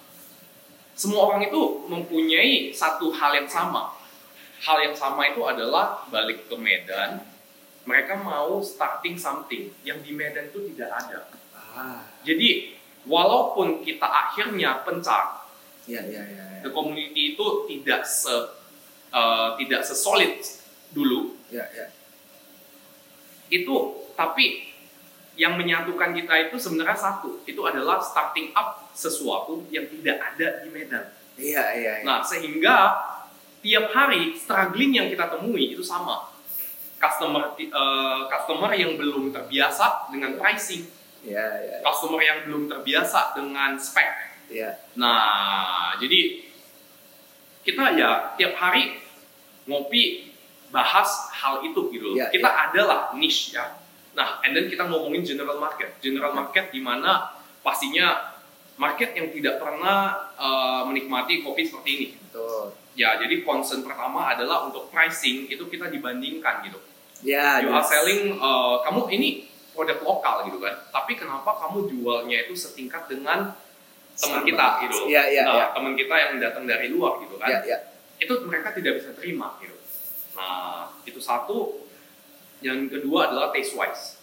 Speaker 2: semua orang itu mempunyai satu hal yang sama. Hal yang sama itu adalah balik ke Medan, mereka mau starting something yang di Medan itu tidak ada.
Speaker 1: Ah.
Speaker 2: Jadi walaupun kita akhirnya pencar,
Speaker 1: Iya iya iya. iya.
Speaker 2: the community itu tidak se eh, tidak sesolid dulu
Speaker 1: Iya iya.
Speaker 2: itu tapi yang menyatukan kita itu sebenarnya satu itu adalah starting up sesuatu yang tidak ada di Medan
Speaker 1: Iya iya. iya.
Speaker 2: nah sehingga tiap hari struggling yang kita temui itu sama customer eh, customer yang belum terbiasa dengan pricing
Speaker 1: Iya iya.
Speaker 2: customer yang belum terbiasa dengan spec
Speaker 1: Iya.
Speaker 2: Nah, jadi kita ya tiap hari ngopi bahas hal itu gitu.
Speaker 1: Ya,
Speaker 2: kita adalah niche ya. Nah, and then kita ngomongin general market. General market di mana pastinya market yang tidak pernah uh, menikmati kopi seperti ini.
Speaker 1: Betul.
Speaker 2: Ya, jadi concern pertama adalah untuk pricing itu kita dibandingkan gitu.
Speaker 1: Ya.
Speaker 2: You are
Speaker 1: yes.
Speaker 2: selling, uh, kamu ini produk lokal gitu kan. Tapi kenapa kamu jualnya itu setingkat dengan teman kita gitu. loh.
Speaker 1: Iya, iya,
Speaker 2: nah,
Speaker 1: iya.
Speaker 2: teman kita yang datang dari luar gitu kan.
Speaker 1: Iya iya.
Speaker 2: Itu mereka tidak bisa terima gitu. Nah, itu satu. Yang kedua adalah taste wise.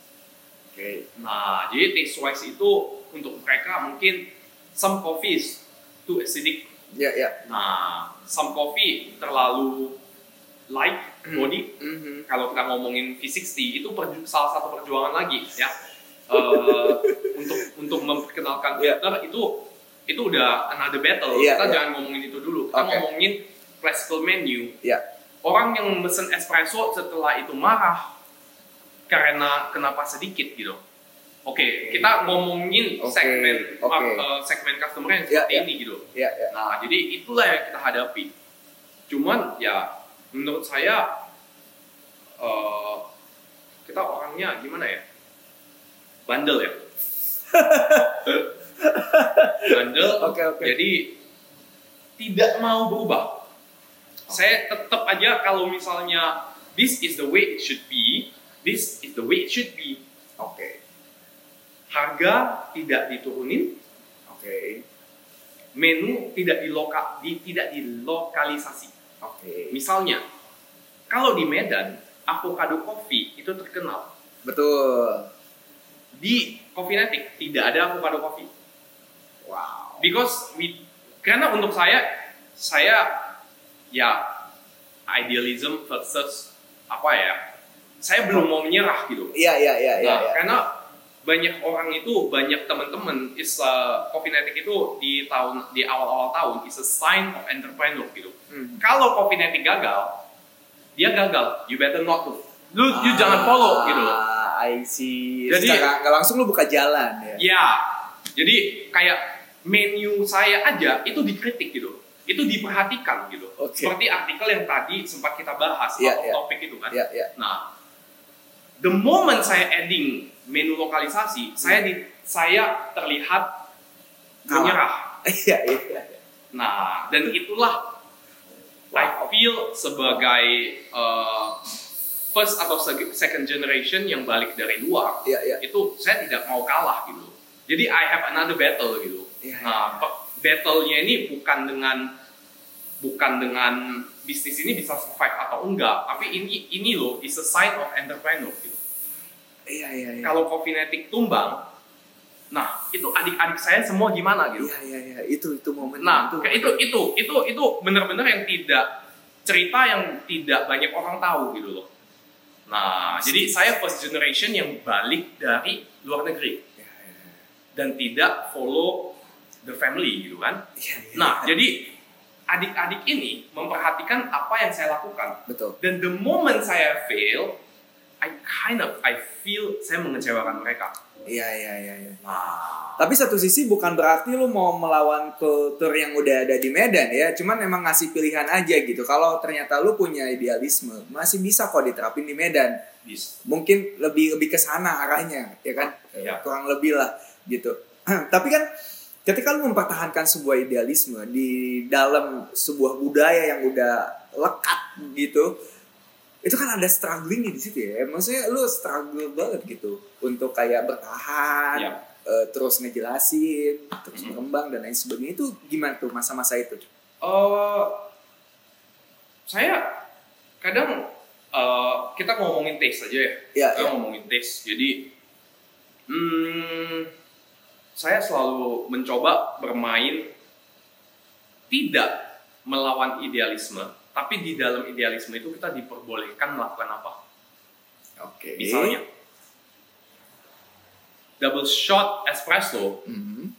Speaker 1: Oke.
Speaker 2: Nah, jadi taste wise itu untuk mereka mungkin some coffee is too acidic.
Speaker 1: Iya iya.
Speaker 2: Nah, some coffee terlalu light body
Speaker 1: Mhm.
Speaker 2: kalau kita ngomongin V60 itu perju- salah satu perjuangan lagi ya Eh, untuk untuk memperkenalkan
Speaker 1: Iya.
Speaker 2: filter itu itu udah another battle
Speaker 1: Iya,
Speaker 2: kita
Speaker 1: iya.
Speaker 2: jangan ngomongin itu dulu kita
Speaker 1: Oke.
Speaker 2: ngomongin classical menu
Speaker 1: Iya.
Speaker 2: orang yang mesen espresso setelah itu marah karena kenapa sedikit gitu oke kita ngomongin
Speaker 1: Oke,
Speaker 2: segmen
Speaker 1: oke.
Speaker 2: uh, segmen customer yang
Speaker 1: Iya,
Speaker 2: seperti
Speaker 1: iya.
Speaker 2: ini gitu
Speaker 1: Iya iya.
Speaker 2: Nah, jadi itulah yang kita hadapi. Cuman ya menurut saya eh, kita orangnya gimana ya? Bandel ya. Bandel.
Speaker 1: Oke, oke.
Speaker 2: Jadi tidak mau berubah. Saya tetap aja kalau misalnya this is the way it should be, this is the way it should be.
Speaker 1: Oke.
Speaker 2: Harga tidak diturunin,
Speaker 1: Oke.
Speaker 2: menu tidak diloka, di, tidak dilokalisasi.
Speaker 1: Oke.
Speaker 2: Misalnya, kalau di Medan, avocado coffee itu terkenal.
Speaker 1: Betul.
Speaker 2: Di Coffeenetic tidak ada avocado coffee.
Speaker 1: Wow.
Speaker 2: Because we, karena untuk saya, saya ya idealism versus apa ya, saya belum mau menyerah gitu.
Speaker 1: Iya iya iya iya.
Speaker 2: Nah,
Speaker 1: iya.
Speaker 2: karena banyak orang itu, banyak teman-teman is uh, Coffeenetic itu di tahun di awal-awal tahun is a sign of entrepreneur gitu.
Speaker 1: Hmm.
Speaker 2: Kalau Coffeenetic gagal, dia gagal. You better not to. Lu, you jangan follow gitu loh.
Speaker 1: Ah, I see.
Speaker 2: Jadi-
Speaker 1: nggak langsung lu buka jalan ya.
Speaker 2: Ya, jadi kayak menu saya aja itu dikritik gitu. Itu diperhatikan gitu.
Speaker 1: Oke.
Speaker 2: Seperti artikel yang tadi sempat kita bahas, of
Speaker 1: iya.
Speaker 2: topik itu kan.
Speaker 1: Iya iya.
Speaker 2: Nah, the moment saya adding menu lokalisasi, saya di, saya terlihat menyerah.
Speaker 1: Iya iya.
Speaker 2: Nah, dan itulah I feel sebagai uh, first atau second generation yang balik dari luar,
Speaker 1: Iya iya.
Speaker 2: itu saya tidak mau kalah gitu. Jadi I have another battle gitu.
Speaker 1: Iya,
Speaker 2: Nah, pe- battle-nya ini bukan dengan bukan dengan bisnis ini bisa survive atau enggak, tapi ini ini loh is a sign of entrepreneur gitu.
Speaker 1: Iya iya iya.
Speaker 2: Kalau Coffeenetic tumbang, nah itu adik-adik saya semua gimana gitu.
Speaker 1: Iya iya iya. Itu itu momen
Speaker 2: Nah, kayak itu itu itu itu benar-benar yang tidak cerita yang tidak banyak orang tahu gitu loh. Nah, jadi saya first generation yang balik dari luar negeri.
Speaker 1: Iya, iya.
Speaker 2: dan tidak follow the family gitu kan.
Speaker 1: Iya, iya.
Speaker 2: Nah, jadi adik-adik ini memperhatikan apa yang saya lakukan.
Speaker 1: betul.
Speaker 2: Dan the moment saya fail, I kind of I feel saya mengecewakan mereka.
Speaker 1: Iya, iya, iya, iya.
Speaker 2: Nah,
Speaker 1: Tapi satu sisi bukan berarti lu mau melawan kultur yang udah ada di Medan ya, cuman emang ngasih pilihan aja gitu. Kalau ternyata lu punya idealisme, masih bisa kok diterapin di Medan.
Speaker 2: bis.
Speaker 1: Mungkin lebih lebih ke sana arahnya, ya kan?
Speaker 2: Ya.
Speaker 1: Kurang lebih lah gitu. Tapi kan ketika lu mempertahankan sebuah idealisme di dalam sebuah budaya yang udah lekat gitu, itu kan ada strugglingnya di situ ya. Maksudnya lu struggle banget gitu untuk kayak bertahan,
Speaker 2: Ya.
Speaker 1: eh, terus ngejelasin, terus berkembang dan lain sebagainya. Itu gimana tuh masa-masa itu?
Speaker 2: Eh, saya kadang eh, kita ngomongin taste aja ya.
Speaker 1: Ya,
Speaker 2: kita
Speaker 1: ya.
Speaker 2: ngomongin taste. Jadi, hmm, saya selalu mencoba bermain tidak melawan idealisme, tapi di dalam idealisme itu kita diperbolehkan melakukan apa?
Speaker 1: Oke.
Speaker 2: Misalnya, double shot espresso
Speaker 1: Mhm.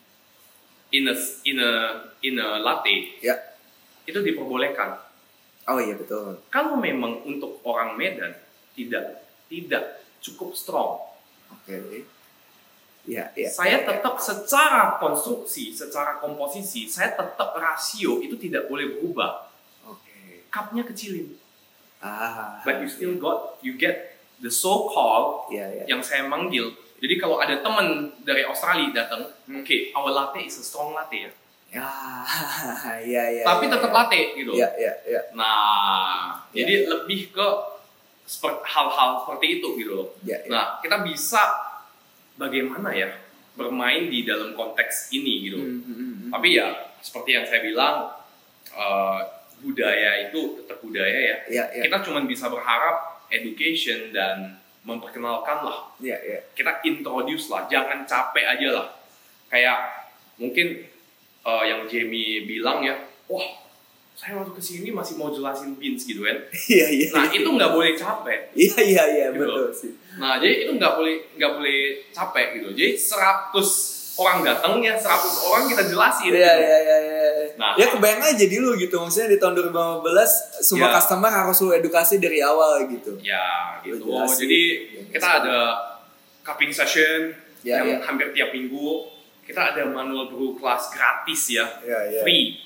Speaker 2: in a in a in a latte
Speaker 1: Ya.
Speaker 2: itu diperbolehkan.
Speaker 1: Oh iya betul.
Speaker 2: Kalau memang untuk orang Medan tidak tidak cukup strong,
Speaker 1: Oke. Ya, ya.
Speaker 2: saya
Speaker 1: ya, ya.
Speaker 2: tetap secara konstruksi, secara komposisi, saya tetap rasio itu tidak boleh berubah.
Speaker 1: Oke.
Speaker 2: Cupnya kecilin,
Speaker 1: Ah.
Speaker 2: but you still got you get the so called
Speaker 1: Ya, ya.
Speaker 2: yang saya manggil. Jadi kalau ada teman dari Australia datang,
Speaker 1: Hmm.
Speaker 2: oke, our latte is a strong latte ya,
Speaker 1: Ya, ya, ya.
Speaker 2: tapi
Speaker 1: ya,
Speaker 2: tetap
Speaker 1: ya.
Speaker 2: latte gitu.
Speaker 1: Ya, ya, ya.
Speaker 2: Nah,
Speaker 1: Ya.
Speaker 2: jadi lebih ke hal-hal seperti itu gitu loh.
Speaker 1: Ya, ya.
Speaker 2: Nah, kita bisa bagaimana ya bermain di dalam konteks ini gitu.
Speaker 1: Hmm, hmm, hmm.
Speaker 2: Tapi ya seperti yang saya bilang eh, budaya itu tetap budaya ya.
Speaker 1: Ya, ya.
Speaker 2: Kita cuma bisa berharap education dan memperkenalkan lah.
Speaker 1: Ya, ya.
Speaker 2: Kita introduce lah, jangan capek aja lah. Kayak mungkin eh, yang Jamie bilang ya, wah saya waktu ke sini masih mau jelasin beans gitu kan.
Speaker 1: Iya, iya.
Speaker 2: Nah itu nggak boleh capek.
Speaker 1: Iya, iya, iya,
Speaker 2: Gitu.
Speaker 1: betul sih.
Speaker 2: Nah, jadi itu nggak boleh nggak boleh capek gitu. Jadi 100 orang datang ya 100 orang kita jelasin.
Speaker 1: Iya, iya, iya, iya.
Speaker 2: Nah.
Speaker 1: ya kebayang aja di lu gitu. Maksudnya di tahun 2015 semua
Speaker 2: Ya.
Speaker 1: customer harus lu edukasi dari awal gitu.
Speaker 2: Ya, gitu. Jadi
Speaker 1: Ya,
Speaker 2: kita ada cupping session
Speaker 1: Ya,
Speaker 2: yang
Speaker 1: ya.
Speaker 2: hampir tiap minggu. Kita ada manual brew class gratis ya,
Speaker 1: Ya, ya.
Speaker 2: free.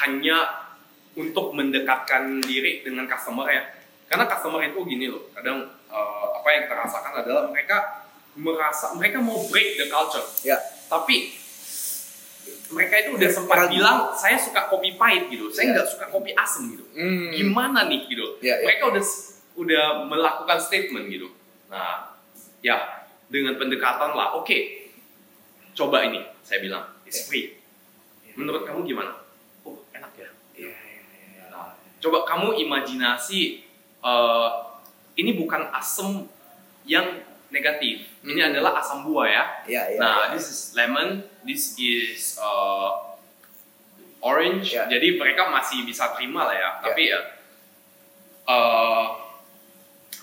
Speaker 2: Hanya untuk mendekatkan diri dengan customer ya. Karena customer itu gini loh, kadang eh, apa yang kita rasakan adalah mereka merasa mereka mau break the culture.
Speaker 1: Ya.
Speaker 2: tapi mereka itu udah sempat
Speaker 1: Ragu.
Speaker 2: bilang saya suka kopi pahit gitu. Saya
Speaker 1: Ya.
Speaker 2: nggak suka kopi asem gitu.
Speaker 1: Hmm.
Speaker 2: gimana nih? gitu.
Speaker 1: Ya, ya.
Speaker 2: mereka udah udah melakukan statement gitu. Nah ya dengan pendekatan lah oke coba ini saya bilang. It's free. Menurut kamu gimana? Oh enak ya.
Speaker 1: Iya, iya, iya.
Speaker 2: Nah, coba kamu imajinasi eh, ini bukan asam yang negatif ini
Speaker 1: Hmm.
Speaker 2: adalah asam buah ya
Speaker 1: Iya, iya.
Speaker 2: Nah,
Speaker 1: iya.
Speaker 2: this is lemon, this is uh, orange.
Speaker 1: Ya.
Speaker 2: Jadi mereka masih bisa terima lah ya. Tapi ya uh,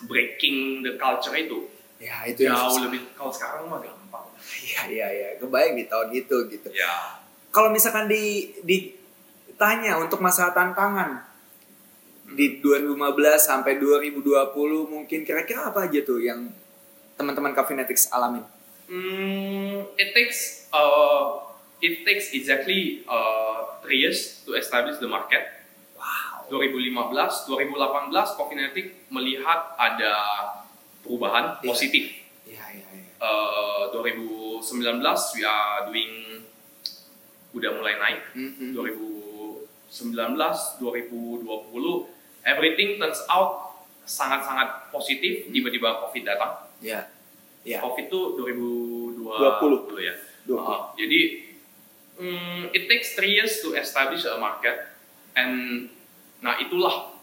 Speaker 2: breaking the culture itu
Speaker 1: Ya, itu yang
Speaker 2: jauh lebih kalau sekarang mah gampang.
Speaker 1: Iya, iya, iya. Kebayang di tahun itu gitu.
Speaker 2: Ya.
Speaker 1: Kalau misalkan di ditanya untuk masalah tantangan di 2015 sampai 2020 mungkin kira-kira apa aja tuh yang teman-teman Caffeinetics alamin?
Speaker 2: Hmm, it takes uh, it takes exactly uh, three years to establish the market.
Speaker 1: Wow.
Speaker 2: 2015, 2018 Coffeenetic melihat ada perubahan
Speaker 1: Iya.
Speaker 2: positif.
Speaker 1: Iya, iya, iya.
Speaker 2: uh, 2019 we are doing udah mulai naik
Speaker 1: Mhm.
Speaker 2: 2019 2020 everything turns out sangat-sangat positif tiba-tiba covid datang
Speaker 1: Iya. Iya.
Speaker 2: covid itu 2020
Speaker 1: 20.
Speaker 2: ya
Speaker 1: 20.
Speaker 2: Uh, jadi mm, it takes three years to establish a market and nah itulah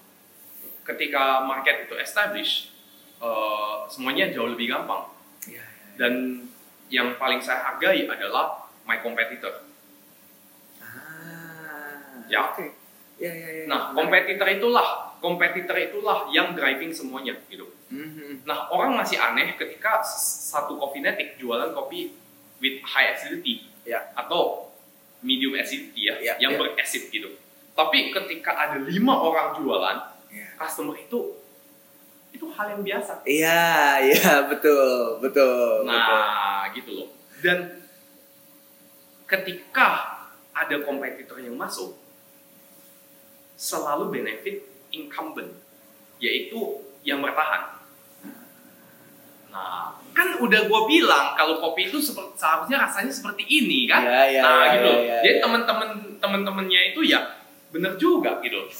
Speaker 2: ketika market itu establish uh, semuanya jauh lebih gampang
Speaker 1: Iya, iya.
Speaker 2: dan yang paling saya hargai adalah my competitor.
Speaker 1: Ah.
Speaker 2: Ya.
Speaker 1: Oke. Iya, iya, iya.
Speaker 2: Nah, kompetitor itulah, kompetitor itulah yang driving semuanya gitu.
Speaker 1: Mhm.
Speaker 2: Nah, orang masih aneh ketika satu Coffeenetic jualan kopi with high acidity
Speaker 1: Ya.
Speaker 2: atau medium acidity ya,
Speaker 1: Ya,
Speaker 2: yang
Speaker 1: ya.
Speaker 2: berasid gitu. Tapi ketika ada lima orang jualan,
Speaker 1: Iya.
Speaker 2: customer itu itu hal yang biasa.
Speaker 1: Iya, iya betul, betul. betul.
Speaker 2: Nah, gitu loh. Dan ketika ada kompetitor yang masuk, selalu benefit incumbent, yaitu yang bertahan. Nah, kan udah gue bilang kalau kopi itu seperti, seharusnya rasanya seperti ini kan.
Speaker 1: Iya, iya,
Speaker 2: nah,
Speaker 1: iya,
Speaker 2: gitu.
Speaker 1: iya, iya.
Speaker 2: Jadi teman-teman teman-temannya itu ya bener juga gitu.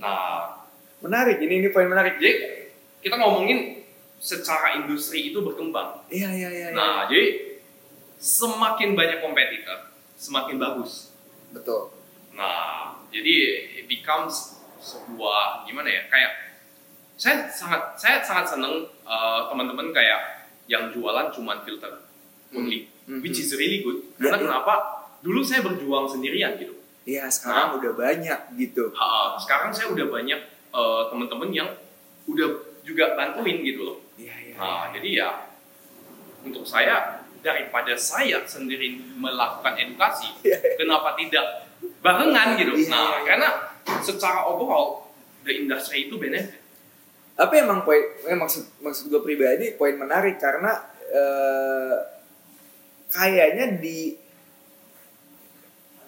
Speaker 2: Nah,
Speaker 1: Menarik, ini ini poin menarik.
Speaker 2: jadi kita ngomongin secara industri itu berkembang.
Speaker 1: Iya, iya, iya. iya.
Speaker 2: Nah, jadi semakin banyak kompetitor, semakin bagus.
Speaker 1: betul.
Speaker 2: Nah, jadi it becomes sebuah gimana ya? Kayak saya sangat saya sangat seneng uh, teman-teman kayak yang jualan cuman filter only,
Speaker 1: Mhm.
Speaker 2: which is really good. Karena
Speaker 1: ya.
Speaker 2: kenapa? Dulu saya berjuang sendirian gitu.
Speaker 1: Iya, sekarang udah banyak gitu.
Speaker 2: Ha, sekarang saya udah banyak uh, teman-teman yang udah juga bantuin gitu loh.
Speaker 1: Iya, iya.
Speaker 2: Nah, jadi ya untuk saya daripada saya sendiri melakukan edukasi,
Speaker 1: Iya.
Speaker 2: kenapa tidak barengan gitu?
Speaker 1: Iya,
Speaker 2: Nah,
Speaker 1: iya, iya.
Speaker 2: karena secara overall the industry itu benefit.
Speaker 1: Tapi emang poin, eh, maksud maksud gue pribadi poin menarik karena eh, kayaknya di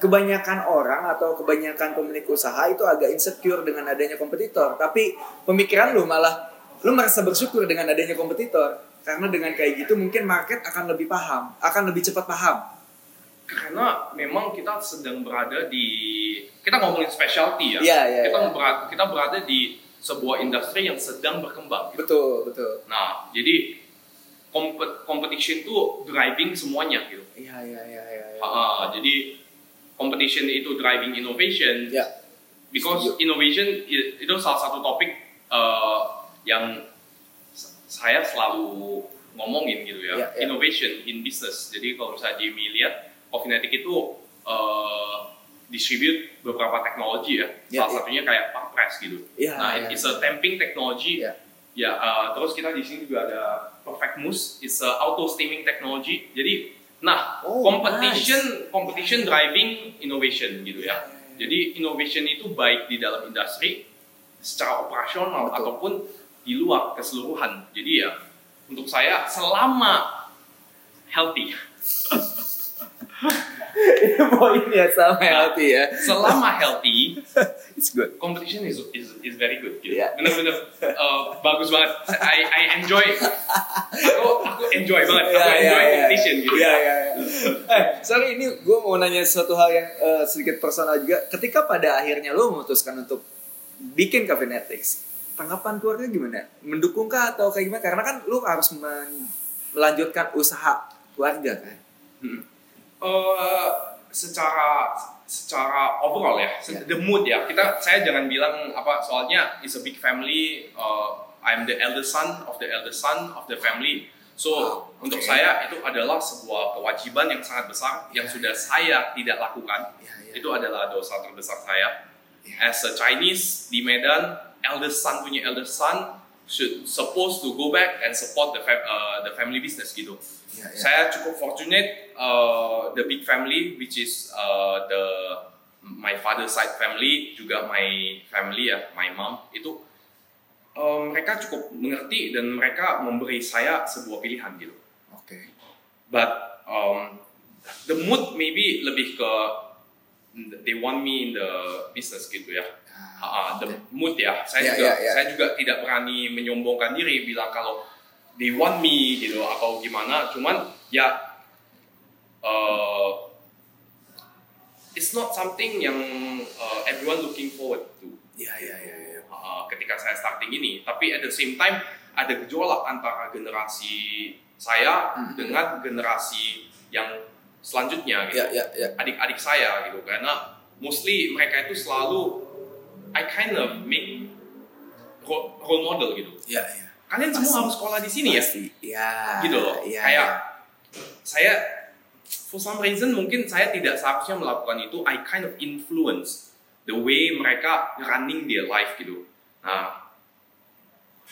Speaker 1: kebanyakan orang atau kebanyakan pemilik usaha itu agak insecure dengan adanya kompetitor. Tapi pemikiran lu malah lu merasa bersyukur dengan adanya kompetitor karena dengan kayak gitu mungkin market akan lebih paham, akan lebih cepat paham.
Speaker 2: Karena memang kita sedang berada di kita ngomongin specialty ya.
Speaker 1: Iya, iya,
Speaker 2: kita
Speaker 1: iya.
Speaker 2: berada, kita berada di sebuah industri yang sedang berkembang. gitu.
Speaker 1: Betul, betul.
Speaker 2: Nah, jadi kompet- competition itu driving semuanya gitu.
Speaker 1: Iya, iya, iya, iya. iya.
Speaker 2: Ah, jadi competition itu driving innovation.
Speaker 1: Ya.
Speaker 2: Because innovation i- itu salah satu topik uh, yang saya selalu ngomongin gitu ya.
Speaker 1: Ya, ya.
Speaker 2: Innovation in business. Jadi kalau misalnya Jimmy lihat, Coffeenetic itu uh, distribute beberapa teknologi ya.
Speaker 1: Ya,
Speaker 2: salah
Speaker 1: ya.
Speaker 2: satunya kayak pump press gitu.
Speaker 1: Ya,
Speaker 2: nah,
Speaker 1: ya.
Speaker 2: it's a tamping technology.
Speaker 1: Ya.
Speaker 2: Ya, uh, terus kita di sini juga ada Perfect Mousse, it's a auto steaming technology. Jadi, nah,
Speaker 1: Oh,
Speaker 2: competition competition driving innovation gitu ya. Jadi innovation itu baik di dalam industri secara operasional
Speaker 1: Betul.
Speaker 2: ataupun di luar keseluruhan. Jadi ya untuk saya selama healthy,
Speaker 1: Ini poinnya sama healthy ya.
Speaker 2: selama healthy,
Speaker 1: It's good.
Speaker 2: competition is is, is very good. Gitu.
Speaker 1: Iya.
Speaker 2: Bener-bener uh, bagus banget. I I enjoy. Aku aku enjoy banget. Aku
Speaker 1: iya,
Speaker 2: enjoy
Speaker 1: iya.
Speaker 2: competition gitu.
Speaker 1: Iya, iya, iya. Eh, sorry ini gue mau nanya suatu hal yang eh, sedikit personal juga. Ketika pada akhirnya lo memutuskan untuk bikin Cafinetics, tanggapan keluarga gimana? Mendukungkah atau kayak gimana? Karena kan lo harus melanjutkan usaha keluarga kan.
Speaker 2: Hmm. Eh, secara secara overall ya,
Speaker 1: Ya.
Speaker 2: the mood ya. Kita saya jangan bilang apa soalnya it's a big family. eh, I'm the eldest son of the eldest son of the family. So
Speaker 1: Wow,
Speaker 2: untuk
Speaker 1: oke.
Speaker 2: saya itu adalah sebuah kewajiban yang sangat besar yang
Speaker 1: Ya.
Speaker 2: sudah saya tidak lakukan.
Speaker 1: Iya, iya.
Speaker 2: Itu adalah dosa terbesar saya.
Speaker 1: Ya.
Speaker 2: As a Chinese di Medan, eldest son punya eldest son should supposed to go back and support the fam- uh, the family business gitu.
Speaker 1: Iya, iya.
Speaker 2: Saya cukup fortunate uh, the big family which is uh, the my father side family juga my family ya my mom itu um, mereka cukup mengerti dan mereka memberi saya sebuah pilihan gitu.
Speaker 1: Oke.
Speaker 2: But um, the mood maybe lebih ke they want me in the business gitu ya. Ah, the mood ya. Saya
Speaker 1: Ya,
Speaker 2: juga
Speaker 1: ya, ya.
Speaker 2: saya juga tidak berani menyombongkan diri bilang kalau they want me gitu atau gimana. Cuman ya uh, it's not something yang uh, everyone looking forward to
Speaker 1: iya, iya. iya.
Speaker 2: uh, ketika saya starting ini. Tapi at the same time ada gejolak antara generasi saya
Speaker 1: Hmm.
Speaker 2: dengan generasi yang selanjutnya gitu.
Speaker 1: Iya, iya, iya.
Speaker 2: Adik-adik saya gitu karena mostly mereka itu selalu I kind of make role, role model gitu.
Speaker 1: Iya, iya.
Speaker 2: Kalian semua
Speaker 1: Pasti.
Speaker 2: harus sekolah di sini ya.
Speaker 1: Pasti. Iya.
Speaker 2: Gitu loh.
Speaker 1: Iya,
Speaker 2: Kayak
Speaker 1: iya.
Speaker 2: saya for some reason mungkin saya tidak seharusnya melakukan itu. I kind of influence the way mereka running their life gitu. Nah,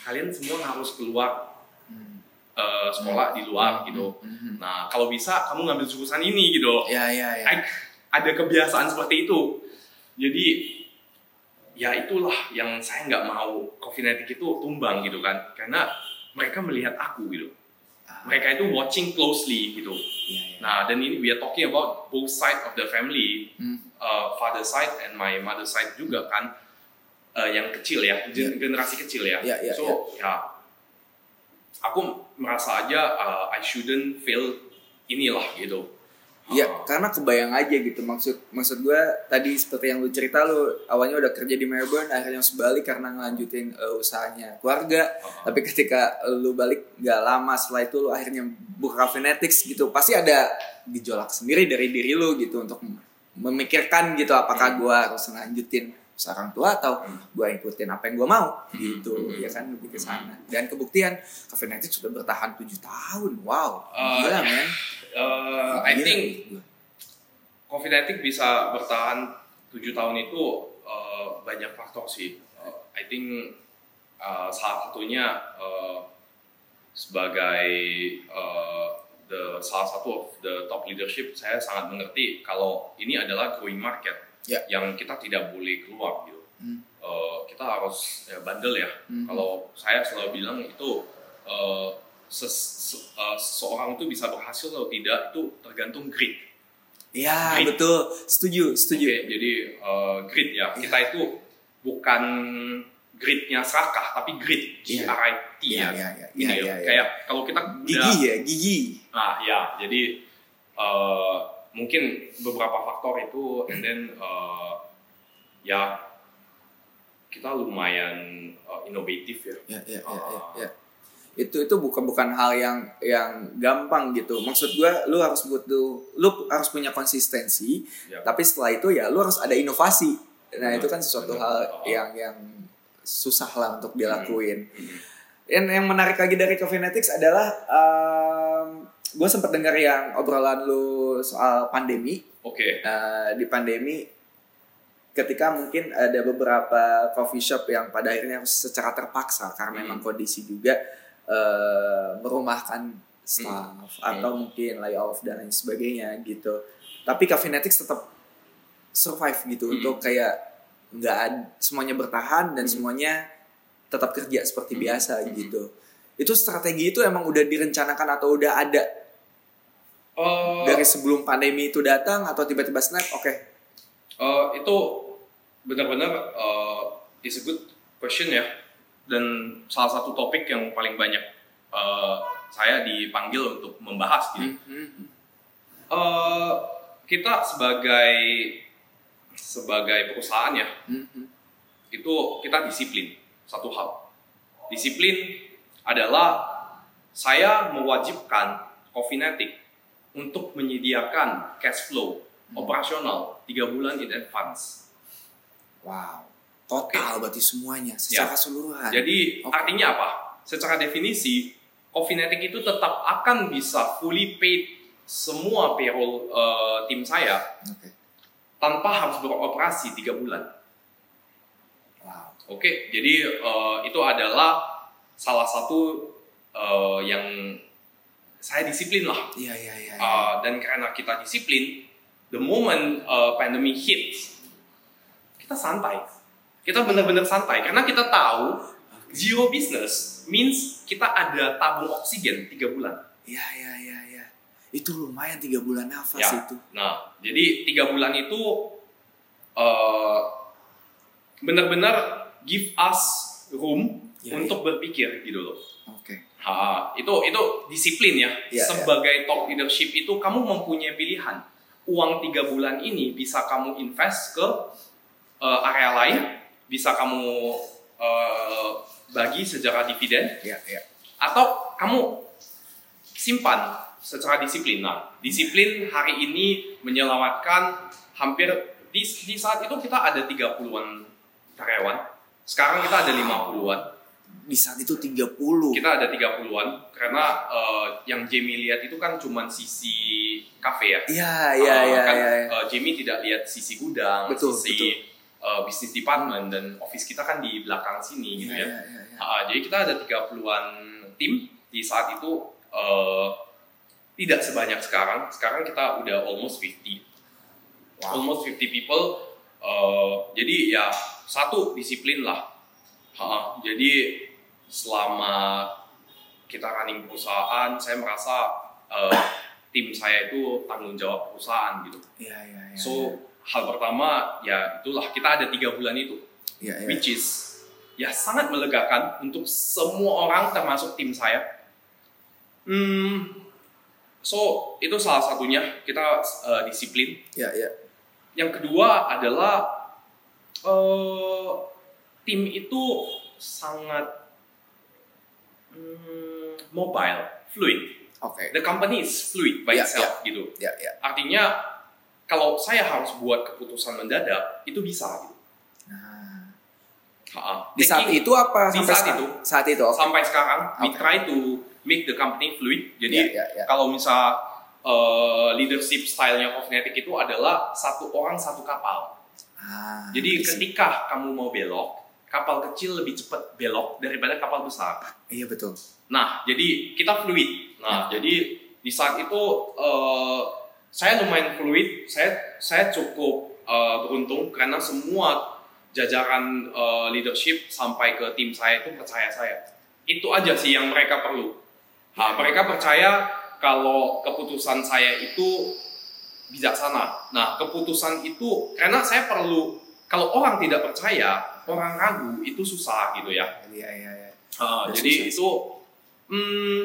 Speaker 2: kalian semua harus keluar
Speaker 1: Hmm.
Speaker 2: eh, sekolah di luar gitu.
Speaker 1: Mhm.
Speaker 2: Nah, kalau bisa kamu ngambil jurusan ini gitu.
Speaker 1: Ya ya ya.
Speaker 2: Ada kebiasaan seperti itu. Jadi ya itulah yang saya nggak mau Coffeenetic itu tumbang gitu kan. Karena mereka melihat aku gitu.
Speaker 1: Ah,
Speaker 2: Mereka itu watching closely gitu.
Speaker 1: iya, iya.
Speaker 2: Nah, dan ini we are talking about both side of the family,
Speaker 1: Hmm.
Speaker 2: uh, father side and my mother side juga kan, uh, yang kecil ya, gen- generasi kecil ya.
Speaker 1: Ya, ya,
Speaker 2: so ya, aku merasa aja uh, I shouldn't fail inilah gitu.
Speaker 1: Iya,
Speaker 2: Uh,
Speaker 1: karena kebayang aja gitu. Maksud maksud gue tadi seperti yang lu cerita lu awalnya udah kerja di Melbourne akhirnya sebalik karena ngelanjutin uh, usahanya keluarga.
Speaker 2: Uh,
Speaker 1: tapi ketika lu balik nggak lama setelah itu lu akhirnya buka Caffeinetics gitu. Pasti ada gejolak sendiri dari diri lu gitu untuk memikirkan gitu apakah
Speaker 2: Hmm.
Speaker 1: gue harus lanjutin usaha orang tua atau gue ikutin apa yang gue mau. Gitu
Speaker 2: Hmm.
Speaker 1: ya kan lebih ke sana. Dan kebuktian Caffeinetics sudah bertahan tujuh tahun. Wow
Speaker 2: Uh,
Speaker 1: gila men.
Speaker 2: Uh, I think
Speaker 1: menurut gua.
Speaker 2: Coffeenetic bisa bertahan tujuh tahun itu uh, banyak faktor sih. Uh, I think uh, salah satunya uh, sebagai uh, the salah satu of the top leadership saya sangat mengerti kalau ini adalah growing market
Speaker 1: Ya.
Speaker 2: yang kita tidak boleh keluar gitu.
Speaker 1: Hmm.
Speaker 2: Uh, kita harus ya, bandel ya.
Speaker 1: Hmm.
Speaker 2: Kalau saya selalu bilang itu uh, ses- se- uh, seseorang itu bisa berhasil atau tidak itu tergantung grit.
Speaker 1: Ya
Speaker 2: Grit.
Speaker 1: betul, setuju, setuju.
Speaker 2: Oke, jadi uh, grit ya. Kita itu bukan gritnya serakah, tapi grit,
Speaker 1: Iya.
Speaker 2: G-R-I-T
Speaker 1: Iya,
Speaker 2: ya.
Speaker 1: iya, iya,
Speaker 2: Ini
Speaker 1: iya,
Speaker 2: loh,
Speaker 1: iya, iya.
Speaker 2: kayak kalau kita udah,
Speaker 1: Gigi ya, gigi.
Speaker 2: nah ya, jadi uh, mungkin beberapa faktor itu, and then uh, ya kita lumayan uh, inovatif ya.
Speaker 1: Ya, ya, ya, ya,
Speaker 2: Ah.
Speaker 1: ya. Itu itu bukan bukan hal yang yang gampang gitu. Maksud gua, lu harus butuh, lu harus punya konsistensi.
Speaker 2: Ya.
Speaker 1: Tapi setelah itu ya, lu harus ada inovasi. Nah
Speaker 2: Benar,
Speaker 1: itu kan sesuatu
Speaker 2: benar.
Speaker 1: hal
Speaker 2: Oh.
Speaker 1: yang yang susah lah untuk dilakuin.
Speaker 2: Hmm.
Speaker 1: Dan yang menarik lagi dari Coffeenetics adalah gue sempat dengar yang obrolan lu soal pandemi
Speaker 2: Oke,
Speaker 1: Eh, di pandemi ketika mungkin ada beberapa coffee shop yang pada akhirnya secara terpaksa karena
Speaker 2: Hmm.
Speaker 1: memang kondisi juga eh, merumahkan staff
Speaker 2: Hmm.
Speaker 1: atau mungkin layoff dan lain sebagainya gitu. Tapi Caffeinetics tetap survive gitu
Speaker 2: Hmm.
Speaker 1: untuk kayak nggak semuanya bertahan dan
Speaker 2: Hmm.
Speaker 1: semuanya tetap kerja seperti
Speaker 2: Hmm.
Speaker 1: biasa
Speaker 2: Hmm.
Speaker 1: gitu. Itu strategi itu emang udah direncanakan atau udah ada
Speaker 2: Uh,
Speaker 1: dari sebelum pandemi itu datang atau tiba-tiba snap oke
Speaker 2: Uh, itu benar-benar uh, is a good question ya dan salah satu topik yang paling banyak uh, saya dipanggil untuk membahas gitu.
Speaker 1: Hmm,
Speaker 2: Uh, kita sebagai sebagai perusahaan ya
Speaker 1: hmm, hmm.
Speaker 2: itu kita disiplin satu hal. Disiplin adalah saya mewajibkan Coffeenetic untuk menyediakan cash flow operasional tiga bulan in advance.
Speaker 1: Wow, total berarti semuanya secara keseluruhan.
Speaker 2: Jadi
Speaker 1: Oke.
Speaker 2: artinya apa? Secara definisi, Coffeenetic itu tetap akan bisa fully paid semua payroll eh, tim saya
Speaker 1: Oke.
Speaker 2: tanpa harus beroperasi tiga bulan.
Speaker 1: Wow.
Speaker 2: Oke, jadi eh, itu adalah salah satu eh, yang saya disiplin lah.
Speaker 1: Iya iya iya. iya.
Speaker 2: Uh, dan karena kita disiplin, the moment uh, pandemic hits, kita santai. Kita benar-benar santai karena kita tahu zero business means kita ada tabung oksigen tiga bulan.
Speaker 1: Iya iya iya iya. Itu lumayan tiga bulan nafas
Speaker 2: Ya.
Speaker 1: itu.
Speaker 2: Nah, jadi tiga bulan itu uh, benar-benar give us room
Speaker 1: Ya,
Speaker 2: untuk berpikir gitu loh.
Speaker 1: Oke.
Speaker 2: Ha, itu itu disiplin ya.
Speaker 1: Ya,
Speaker 2: Sebagai top leadership itu kamu mempunyai pilihan. Uang tiga bulan ini bisa kamu invest ke uh, area lain, bisa kamu uh, bagi secara dividen,
Speaker 1: Iya iya.
Speaker 2: atau kamu simpan secara disiplin. Nah, disiplin hari ini menyelamatkan hampir di, di saat itu kita ada 30-an karyawan. Sekarang kita ada 50-an
Speaker 1: Di saat itu 30.
Speaker 2: kita ada 30-an karena eh, yang Jamie lihat itu kan cuma sisi kafe ya.
Speaker 1: Iya iya
Speaker 2: Eh,
Speaker 1: iya
Speaker 2: kan,
Speaker 1: iya.
Speaker 2: eh, Jamie tidak lihat sisi gudang,
Speaker 1: Betul,
Speaker 2: sisi eh, bisnis department dan office kita kan di belakang sini gitu
Speaker 1: Iya
Speaker 2: ya.
Speaker 1: iya iya. iya.
Speaker 2: Ah, jadi kita ada 30-an tim di saat itu eh, tidak sebanyak sekarang. Sekarang kita udah almost 50.
Speaker 1: Wow.
Speaker 2: Almost 50 people. eh, jadi ya satu disiplin lah. Ha, jadi selama kita running perusahaan, saya merasa eh, tim saya itu tanggung jawab perusahaan gitu.
Speaker 1: Iya iya iya.
Speaker 2: So hal pertama ya itulah kita ada tiga bulan itu,
Speaker 1: iya iya.
Speaker 2: which is ya sangat melegakan untuk semua orang termasuk tim saya. Hmm, so itu salah satunya kita eh, disiplin.
Speaker 1: Iya iya.
Speaker 2: Yang kedua adalah eh, tim itu sangat hmm, mobile, fluid.
Speaker 1: Oke.
Speaker 2: The company is fluid by
Speaker 1: Ya,
Speaker 2: itself gitu.
Speaker 1: Iya iya.
Speaker 2: Artinya kalau saya harus buat keputusan mendadak itu bisa gitu.
Speaker 1: Nah,
Speaker 2: Ha-ha.
Speaker 1: di saat
Speaker 2: Taking-
Speaker 1: itu apa
Speaker 2: Di
Speaker 1: sampai
Speaker 2: saat
Speaker 1: sekarang?
Speaker 2: itu.
Speaker 1: Saat itu. oke.
Speaker 2: sampai sekarang we
Speaker 1: Oke.
Speaker 2: try to make the company fluid. Jadi
Speaker 1: Iya, iya, iya.
Speaker 2: kalau misal uh, leadership stylenya Cognetic itu adalah satu orang satu kapal.
Speaker 1: Ah,
Speaker 2: Jadi ketika kamu mau belok, kapal kecil lebih cepat belok daripada kapal besar.
Speaker 1: Iya betul.
Speaker 2: Nah, jadi kita fluid. Nah,
Speaker 1: Ya.
Speaker 2: jadi di saat itu eh, saya lumayan fluid. Saya saya cukup eh, beruntung karena semua jajaran eh, leadership sampai ke tim saya itu percaya saya. Itu aja sih yang mereka perlu. Nah, mereka percaya kalau keputusan saya itu bijaksana. Nah, keputusan itu karena saya perlu kalau orang tidak percaya, orang ragu itu susah gitu ya.
Speaker 1: Iya iya iya. That's
Speaker 2: jadi
Speaker 1: susah
Speaker 2: itu hmm,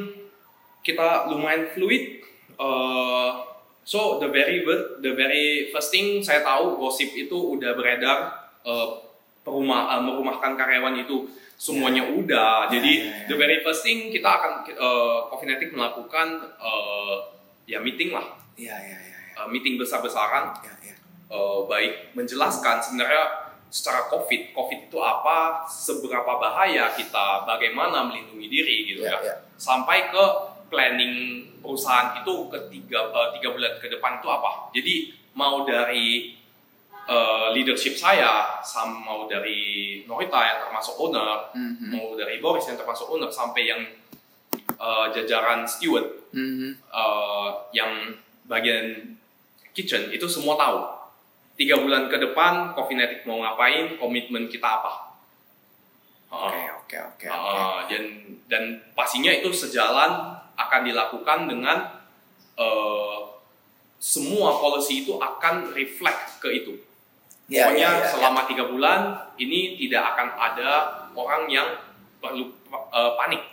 Speaker 2: kita lumayan fluid. Uh, so the very ver- the very first thing saya tahu gosip itu udah beredar uh, perumah uh, merumahkan karyawan itu semuanya udah.
Speaker 1: Ya,
Speaker 2: Jadi
Speaker 1: ya, ya.
Speaker 2: the very first thing kita akan uh, Coffeenetic melakukan uh, ya meeting lah,
Speaker 1: Iya iya iya. iya.
Speaker 2: uh, meeting besar-besaran
Speaker 1: Iya iya.
Speaker 2: eh, baik menjelaskan sebenarnya secara COVID, COVID itu apa, seberapa bahaya kita, bagaimana melindungi diri gitu
Speaker 1: Iya
Speaker 2: ya,
Speaker 1: iya.
Speaker 2: sampai ke planning perusahaan itu ke tiga, eh, tiga bulan ke depan itu apa. Jadi mau dari eh, leadership saya, sam mau dari Norita yang termasuk owner,
Speaker 1: Mhm.
Speaker 2: mau dari Boris yang termasuk owner, sampai yang eh, jajaran steward
Speaker 1: Mhm.
Speaker 2: eh, yang bagian kitchen itu semua tahu. Tiga bulan ke depan, Coffeenetic mau ngapain, komitmen kita apa.
Speaker 1: Oke
Speaker 2: Uh,
Speaker 1: oke oke oke.
Speaker 2: uh, dan dan pastinya itu sejalan akan dilakukan dengan eh, semua policy itu akan reflect ke itu.
Speaker 1: Iya,
Speaker 2: Pokoknya
Speaker 1: iya, iya,
Speaker 2: selama tiga bulan ini tidak akan ada orang yang perlu eh, panik.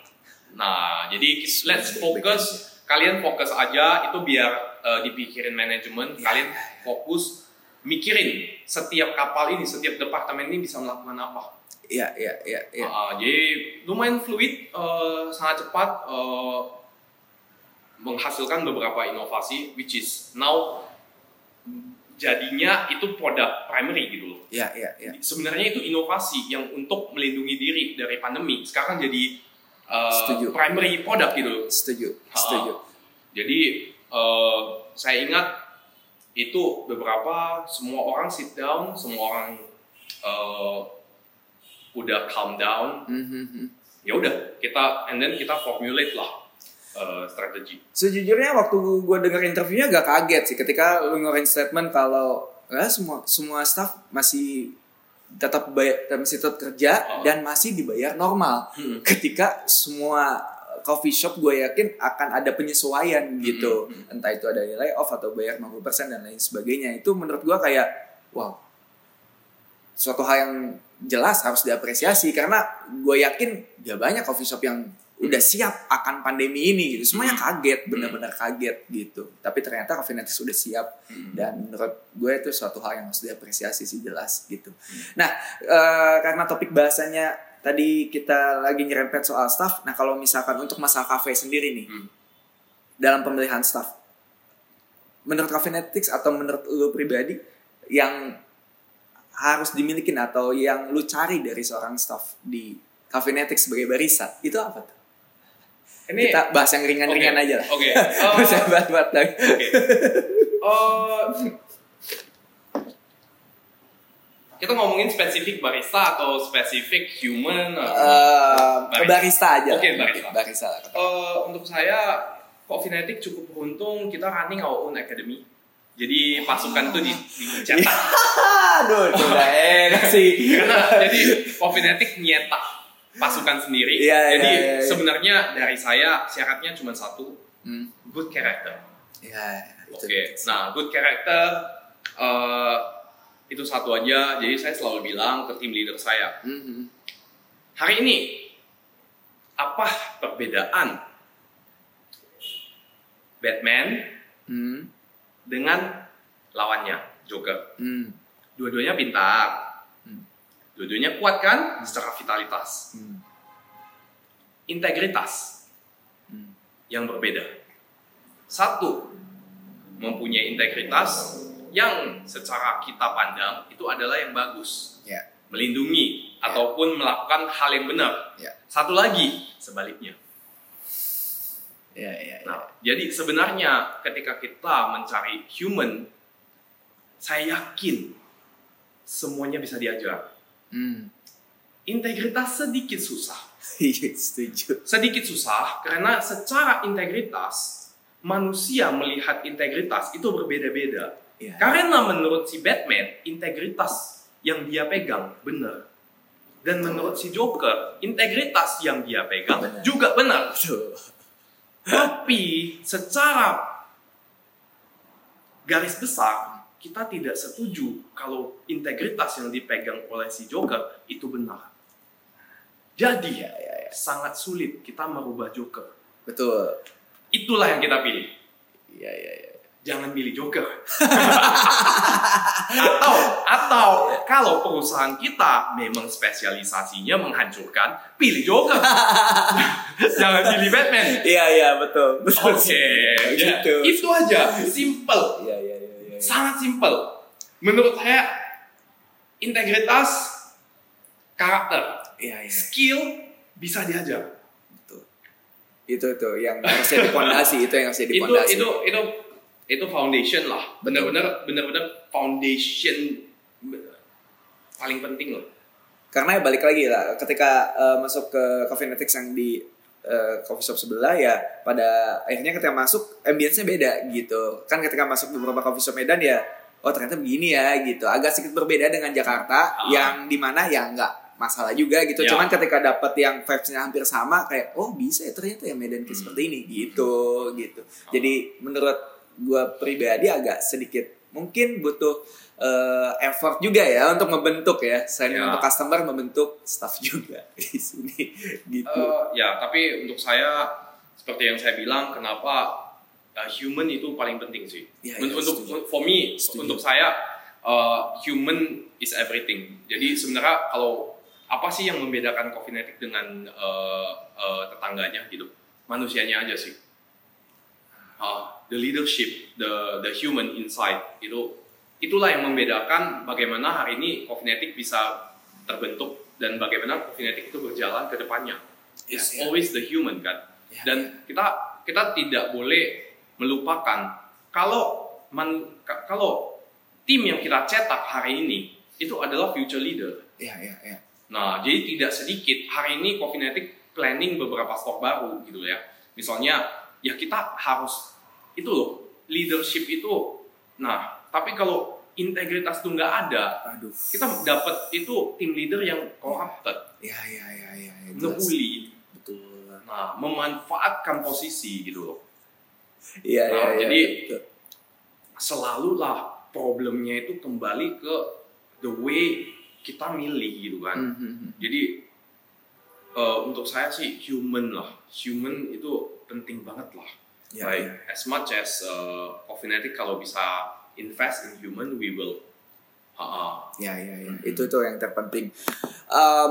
Speaker 2: Nah, jadi let's focus. Kalian fokus aja itu biar eh, dipikirin manajemen.
Speaker 1: Iya,
Speaker 2: Kalian fokus mikirin setiap kapal ini, setiap departemen ini bisa melakukan apa.
Speaker 1: Iya iya iya iya.
Speaker 2: Ah, jadi lumayan fluid, eh, sangat cepat eh, menghasilkan beberapa inovasi, which is now jadinya itu produk primary gitu loh.
Speaker 1: Iya iya iya.
Speaker 2: Sebenarnya itu inovasi yang untuk melindungi diri dari pandemi. Sekarang jadi eh,
Speaker 1: Setuju.
Speaker 2: primary product gitu. loh.
Speaker 1: Setuju
Speaker 2: Ah,
Speaker 1: setuju.
Speaker 2: Jadi eh, saya ingat itu beberapa semua orang sit down, semua orang eh, udah calm down.
Speaker 1: Mhm.
Speaker 2: Ya udah kita and then kita formulate lah eh, strategi.
Speaker 1: Sejujurnya waktu gue denger interviewnya agak kaget sih ketika lu ngeluarin statement kalau ya, semua semua staff masih tetap bayar, masih tetap kerja
Speaker 2: Oh.
Speaker 1: dan masih dibayar normal.
Speaker 2: Hmm.
Speaker 1: Ketika semua coffee shop gue yakin akan ada penyesuaian gitu.
Speaker 2: Hmm.
Speaker 1: Entah itu ada layoff atau bayar 50% dan lain sebagainya. Itu menurut gue kayak wow. Suatu hal yang jelas harus diapresiasi karena gue yakin gak banyak coffee shop yang udah siap akan pandemi ini gitu. Semuanya
Speaker 2: Hmm.
Speaker 1: kaget, benar-benar kaget gitu. Tapi ternyata Coffeenetic sudah siap
Speaker 2: Hmm.
Speaker 1: dan menurut gue itu suatu hal yang harus diapresiasi sih jelas gitu. Nah, eh, karena topik bahasanya tadi kita lagi nyerempet soal staff. Nah, kalau misalkan untuk masalah kafe sendiri nih
Speaker 2: Hmm.
Speaker 1: dalam pemilihan staff, menurut Coffeenetics atau menurut lu pribadi yang harus dimiliki atau yang lu cari dari seorang staff di Coffeenetics sebagai barista itu apa tuh?
Speaker 2: Ini
Speaker 1: Kita bahas yang ringan-ringan
Speaker 2: Oke,
Speaker 1: aja lah.
Speaker 2: Oke.
Speaker 1: Gak usah
Speaker 2: Eh,
Speaker 1: berat-berat lagi.
Speaker 2: Oke. Eh, kita ngomongin spesifik barista atau spesifik human? atau-
Speaker 1: Eh,
Speaker 2: Barista.
Speaker 1: barista aja.
Speaker 2: Oke, barista.
Speaker 1: Barista. lah.
Speaker 2: Eh, untuk saya, Coffeenetic cukup beruntung kita running our own academy. Jadi pasukan tuh di, dicetak.
Speaker 1: Aduh, itu udah enak sih.
Speaker 2: Karena jadi Coffeenetic nyetak pasukan sendiri.
Speaker 1: Iya, iya,
Speaker 2: jadi
Speaker 1: iya, iya.
Speaker 2: sebenarnya dari saya syaratnya cuma satu,
Speaker 1: Hmm.
Speaker 2: good character.
Speaker 1: Ya, itu.
Speaker 2: Oke, nah good character eh, itu satu aja. Jadi saya selalu bilang ke tim leader saya,
Speaker 1: Mhm.
Speaker 2: hari ini apa perbedaan Batman
Speaker 1: Hmm.
Speaker 2: dengan lawannya Joker?
Speaker 1: Hmm.
Speaker 2: Dua-duanya pintar,
Speaker 1: Hmm.
Speaker 2: dua-duanya kuat kan secara vitalitas,
Speaker 1: Hmm.
Speaker 2: integritas
Speaker 1: Hmm.
Speaker 2: yang berbeda. Satu mempunyai integritas yang secara kita pandang itu adalah yang bagus.
Speaker 1: Ya.
Speaker 2: melindungi ataupun melakukan hal yang benar.
Speaker 1: Ya.
Speaker 2: Satu lagi sebaliknya.
Speaker 1: Ya, ya, ya.
Speaker 2: Nah, jadi sebenarnya ketika kita mencari human, saya yakin semuanya bisa diajar.
Speaker 1: Hmm.
Speaker 2: Integritas sedikit susah.
Speaker 1: Iya, setuju.
Speaker 2: Sedikit susah karena secara integritas manusia melihat integritas itu berbeda-beda.
Speaker 1: Ya.
Speaker 2: Karena menurut si Batman, integritas yang dia pegang benar. Dan menurut si Joker, integritas yang dia pegang
Speaker 1: Benar.
Speaker 2: juga benar.
Speaker 1: Betul.
Speaker 2: Tapi secara garis besar, kita tidak setuju kalau integritas yang dipegang oleh si Joker itu benar. Jadi,
Speaker 1: Ya, ya, ya.
Speaker 2: sangat sulit kita merubah Joker.
Speaker 1: Betul.
Speaker 2: Itulah yang kita pilih.
Speaker 1: Iya, iya, iya.
Speaker 2: Jangan pilih Joker. atau atau kalau perusahaan kita memang spesialisasinya menghancurkan, pilih Joker. jangan pilih Batman.
Speaker 1: Iya, iya, betul. Betul.
Speaker 2: Oke, ya,
Speaker 1: Gitu.
Speaker 2: itu aja, simple,
Speaker 1: Iya, iya, iya, iya.
Speaker 2: sangat simple. Menurut saya integritas, karakter,
Speaker 1: Iya, iya.
Speaker 2: skill bisa diajar.
Speaker 1: Betul. Itu tuh yang harus jadi pondasi, itu yang harus jadi
Speaker 2: itu itu itu itu foundation lah benar-benar benar-benar foundation paling penting loh
Speaker 1: Karena ya balik lagi lah, ketika eh, masuk ke Coffeenetics yang di eh, coffee shop sebelah ya, pada akhirnya ketika masuk ambience-nya beda gitu. Kan ketika masuk beberapa coffee shop Medan ya, oh ternyata begini ya gitu. Agak sedikit berbeda dengan Jakarta,
Speaker 2: Ah.
Speaker 1: yang di mana ya nggak masalah juga gitu.
Speaker 2: Ya.
Speaker 1: Cuman ketika dapat yang vibes-nya hampir sama, kayak oh bisa ya ternyata ya Medan
Speaker 2: Hmm.
Speaker 1: seperti ini gitu gitu. Jadi menurut gua pribadi agak sedikit mungkin butuh eh, effort juga ya untuk membentuk ya. Selain
Speaker 2: Ya.
Speaker 1: untuk customer membentuk staff juga di sini gitu.
Speaker 2: Eh, ya tapi untuk saya seperti yang saya bilang kenapa uh, human itu paling penting sih.
Speaker 1: Ya,
Speaker 2: Un-
Speaker 1: ya,
Speaker 2: untuk
Speaker 1: setuju.
Speaker 2: for me
Speaker 1: Setuju.
Speaker 2: untuk saya uh, human is everything. Jadi sebenarnya kalau apa sih yang membedakan Coffeenetic dengan uh, uh, tetangganya gitu? Manusianya aja sih Uh, the leadership the the human inside itu itulah yang membedakan bagaimana hari ini Coffeenetic bisa terbentuk dan bagaimana Coffeenetic itu berjalan ke depannya.
Speaker 1: Ya,
Speaker 2: it's
Speaker 1: ya.
Speaker 2: always the human kan?
Speaker 1: Ya,
Speaker 2: dan kita kita tidak boleh melupakan kalau man, ka- kalau tim yang kita cetak hari ini itu adalah future leader.
Speaker 1: Ya ya ya
Speaker 2: Nah, jadi tidak sedikit hari ini Coffeenetic planning beberapa stok baru gitu ya. Misalnya, ya kita harus itu loh leadership itu. Nah, tapi kalau integritas itu nggak ada,
Speaker 1: aduh
Speaker 2: kita dapat itu tim leader yang corrupted,
Speaker 1: ya ya ya ya, ya
Speaker 2: ngebully,
Speaker 1: betul
Speaker 2: nah memanfaatkan posisi gitu loh.
Speaker 1: iya
Speaker 2: Nah,
Speaker 1: iya,
Speaker 2: jadi-
Speaker 1: betul.
Speaker 2: Selalu lah problemnya itu kembali ke the way kita milih gitu kan.
Speaker 1: Hmm, hmm.
Speaker 2: Jadi eh, untuk saya sih human lah, human itu penting banget lah.
Speaker 1: Ya,
Speaker 2: like
Speaker 1: ya.
Speaker 2: as much as uh, Coffeenetic kalau bisa invest in human, we will.
Speaker 1: Ya, ya, ya.
Speaker 2: Mhm.
Speaker 1: Itu tuh yang terpenting. Em,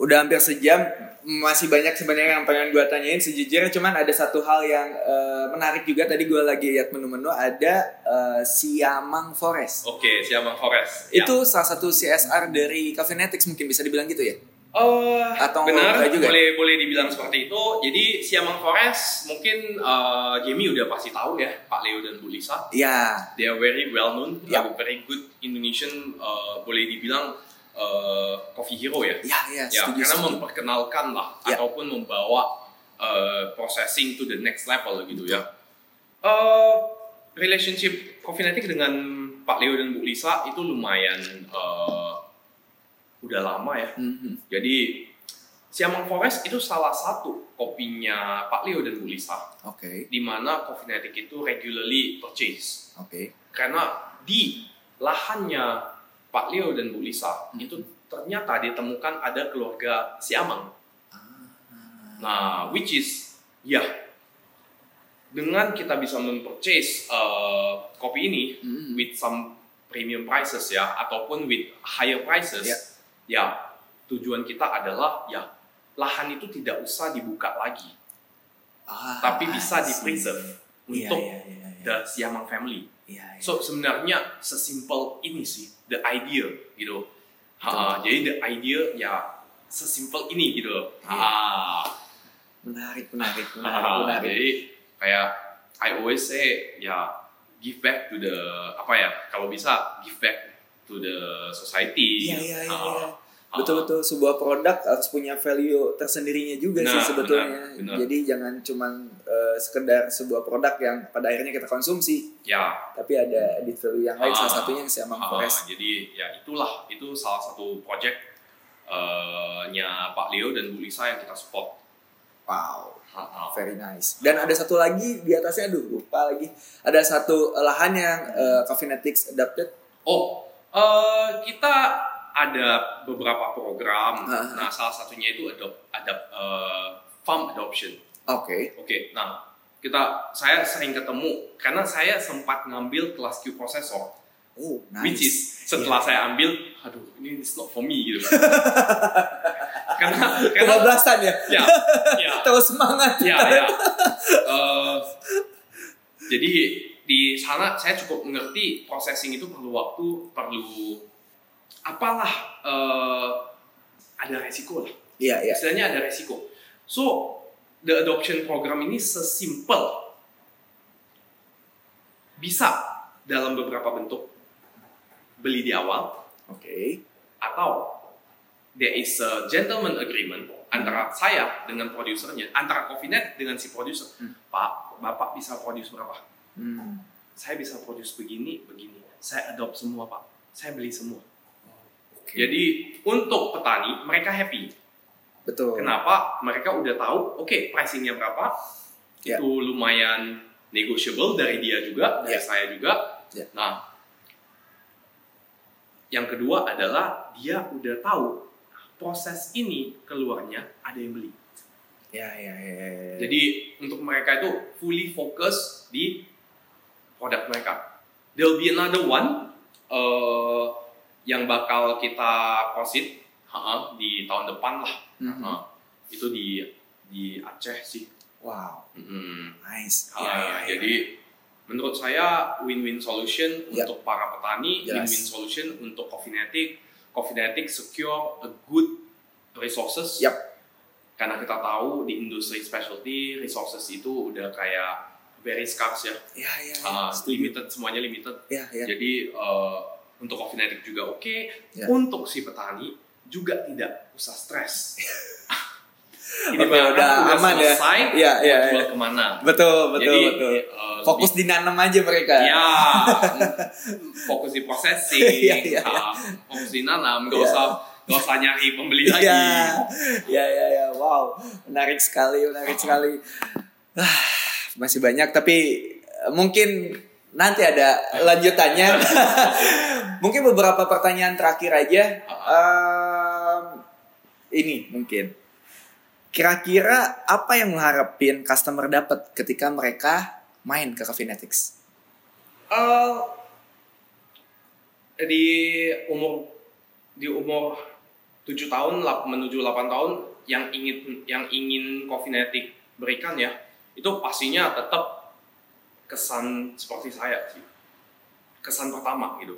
Speaker 1: udah hampir sejam, masih banyak sebenarnya yang pengen gue tanyain sejujurnya. Cuman ada satu hal yang eh, menarik juga. Tadi gue lagi lihat menu-menu ada eh, Siamang Forest.
Speaker 2: Oke, siapa Forest? Ya.
Speaker 1: Itu salah satu CSR dari Coffeenetics mungkin bisa dibilang gitu ya?
Speaker 2: Oh,
Speaker 1: Atau
Speaker 2: benar,
Speaker 1: juga?
Speaker 2: boleh boleh dibilang seperti itu. Jadi Siamang Forest mungkin eh, Jamie udah pasti tahu ya Pak Leo dan Bu Lisa.
Speaker 1: Ya,
Speaker 2: They are very well known,
Speaker 1: Yap.
Speaker 2: uh, very good Indonesian, uh, boleh dibilang uh, coffee hero ya.
Speaker 1: ya, ya,
Speaker 2: Ya,
Speaker 1: setuju,
Speaker 2: karena memperkenalkan lah
Speaker 1: Ya.
Speaker 2: ataupun membawa uh, processing to the next level gitu ya. Uh, relationship Coffeenetic dengan Pak Leo dan Bu Lisa itu lumayan uh, udah lama ya.
Speaker 1: Mhm.
Speaker 2: Jadi Siamang Forest itu salah satu kopinya Pak Leo dan Bu Lisa,
Speaker 1: Oke,
Speaker 2: di mana Coffeenetic itu regularly purchase
Speaker 1: oke.
Speaker 2: karena di lahannya Pak Leo dan Bu Lisa
Speaker 1: Hmm.
Speaker 2: itu ternyata ditemukan ada keluarga Siamang. Nah, which is ya dengan kita bisa mempurchase uh, kopi ini
Speaker 1: Mhm.
Speaker 2: with some premium prices ya ataupun with higher prices
Speaker 1: Ya.
Speaker 2: Ya tujuan kita adalah ya lahan itu tidak usah dibuka lagi
Speaker 1: Ah,
Speaker 2: tapi bisa di preserve
Speaker 1: Iya,
Speaker 2: untuk
Speaker 1: iya, iya, iya.
Speaker 2: the Siamang family.
Speaker 1: Iya, iya.
Speaker 2: So sebenarnya sesimpel ini sih the idea gitu. Ha, jadi the idea ya sesimpel ini gitu.
Speaker 1: Iya.
Speaker 2: Ha,
Speaker 1: menarik, menarik, menarik, menarik.
Speaker 2: jadi kayak I always say ya give back to the apa ya kalau bisa give back to the society.
Speaker 1: Iya, iya, iya,
Speaker 2: Ha,
Speaker 1: iya.
Speaker 2: ha.
Speaker 1: Betul-betul sebuah produk harus punya value tersendirinya juga sih
Speaker 2: Benar,
Speaker 1: sebetulnya.
Speaker 2: benar, benar.
Speaker 1: Jadi jangan cuman eh, sekedar sebuah produk yang pada akhirnya kita konsumsi,
Speaker 2: Ya,
Speaker 1: tapi ada added value yang lain.
Speaker 2: Ah,
Speaker 1: salah satunya yang Siamang
Speaker 2: ah,
Speaker 1: Forest.
Speaker 2: jadi ya itulah itu salah satu project eh, nya Pak Leo dan Bu Lisa yang kita support.
Speaker 1: Wow. Very nice. Dan ada satu lagi di atasnya, aduh lupa lagi. Ada satu lahan yang uh, Coffeenetics adapted.
Speaker 2: Oh, eh, kita ada beberapa program.
Speaker 1: Ah.
Speaker 2: Nah, salah satunya itu adopt, adapt, eh, farm adoption.
Speaker 1: Oke.
Speaker 2: Oke, nah kita saya sering ketemu karena saya sempat ngambil kelas Q processor,
Speaker 1: Oh, nice.
Speaker 2: which is setelah saya ambil, aduh ini it's not for me gitu. karena karena
Speaker 1: kebablasan ya.
Speaker 2: ya ya
Speaker 1: Terus semangat.
Speaker 2: ya ya. Eh, jadi di sana saya cukup mengerti processing itu perlu waktu, perlu apalah eh, ada resiko lah.
Speaker 1: Iya, iya.
Speaker 2: Istilahnya ada resiko. So the adoption program ini sesimpel bisa dalam beberapa bentuk beli di awal
Speaker 1: Oke.
Speaker 2: atau there is a gentleman agreement antara saya dengan produsernya, antara Coffeenet dengan si produser.
Speaker 1: Hmm.
Speaker 2: Pak, Bapak bisa produce berapa?
Speaker 1: Hmm.
Speaker 2: Saya bisa produce begini, begini. Saya adopt semua, Pak. Saya beli semua.
Speaker 1: Oke.
Speaker 2: Jadi untuk petani mereka happy.
Speaker 1: Betul.
Speaker 2: Kenapa? Mereka udah tahu, oke pricingnya berapa?
Speaker 1: Ya.
Speaker 2: Itu lumayan negotiable dari dia juga, dari
Speaker 1: Ya.
Speaker 2: saya juga.
Speaker 1: Ya.
Speaker 2: Nah, yang kedua adalah dia udah tahu proses ini keluarnya ada yang beli.
Speaker 1: Ya, ya, ya. ya, ya.
Speaker 2: Jadi untuk mereka itu fully fokus di produk mereka. There'll be another one uh, yang bakal kita proceed ha, di tahun depan lah.
Speaker 1: Mhm.
Speaker 2: Ha, itu di di Aceh sih.
Speaker 1: Wow,
Speaker 2: Mm-mm.
Speaker 1: nice.
Speaker 2: Ah,
Speaker 1: Ya, ya, ya.
Speaker 2: Jadi menurut saya win-win solution
Speaker 1: Yep.
Speaker 2: untuk para petani,
Speaker 1: Yes.
Speaker 2: win-win solution untuk Coffeenetic. Coffeenetic secure a good resources.
Speaker 1: Yep.
Speaker 2: Karena kita tahu di industri specialty resources itu udah kayak very scarce ya.
Speaker 1: Ya, ya, ya.
Speaker 2: Ah,
Speaker 1: Setuju.
Speaker 2: limited semuanya limited.
Speaker 1: Ya, ya.
Speaker 2: Jadi eh, untuk Coffeenetic juga oke,
Speaker 1: Ya.
Speaker 2: untuk si petani juga tidak usah stres. Ini barang
Speaker 1: udah aman ya.
Speaker 2: selesai,
Speaker 1: Iya,
Speaker 2: mau
Speaker 1: iya,
Speaker 2: jual
Speaker 1: iya.
Speaker 2: ke mana?
Speaker 1: Betul, betul,
Speaker 2: Jadi,
Speaker 1: betul.
Speaker 2: eh,
Speaker 1: Fokus di nanam aja mereka.
Speaker 2: Ya, fokus di processing,
Speaker 1: Iya, iya,
Speaker 2: ah, fokus di nanam, nggak
Speaker 1: Iya.
Speaker 2: usah nggak usah nyari pembeli lagi.
Speaker 1: Ya, ya, ya, ya. Wow, menarik sekali, menarik sekali. Masih banyak, tapi eh, mungkin nanti ada lanjutannya. mungkin beberapa pertanyaan terakhir aja. Em, ini mungkin. Kira-kira apa yang mengharapin customer dapat ketika mereka main ke Coffeenetics?
Speaker 2: Eh, di umur di umur 7 tahun menuju 8 tahun yang ingin yang ingin Coffeenetic berikan ya itu pastinya tetap kesan seperti saya sih kesan pertama gitu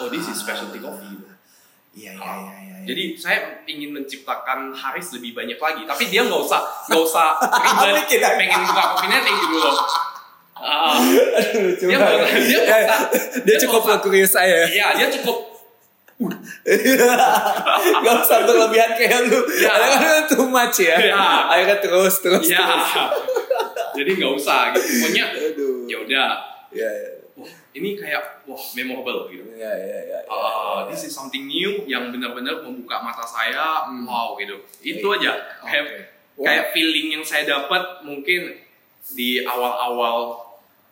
Speaker 2: oh this is specialty coffee gitu
Speaker 1: Iya iya iya. iya.
Speaker 2: Jadi saya ingin menciptakan Haris lebih banyak lagi, tapi dia nggak usah nggak usah ribet pengen buka Coffeenetic gitu loh. Ah,
Speaker 1: Aduh,
Speaker 2: Dia nggak- dia
Speaker 1: Ya,
Speaker 2: usah-
Speaker 1: dia
Speaker 2: dia
Speaker 1: cukup kurios saya.
Speaker 2: Iya, dia cukup
Speaker 1: Gak usah berlebihan kayak lu.
Speaker 2: Ya.
Speaker 1: Kadang-kadang too much ya.
Speaker 2: Ya.
Speaker 1: Akhirnya terus terus.
Speaker 2: ya.
Speaker 1: terus.
Speaker 2: Jadi nggak usah gitu. Pokoknya ya udah.
Speaker 1: Ya ya.
Speaker 2: Wah, ini kayak wah memorable gitu.
Speaker 1: Ya ya ya. ya.
Speaker 2: Ah, this is something new yang benar-benar membuka mata saya. Wow gitu. Itu aja. Kayak
Speaker 1: Hmm. Oke.
Speaker 2: kayak feeling yang saya dapat mungkin di awal-awal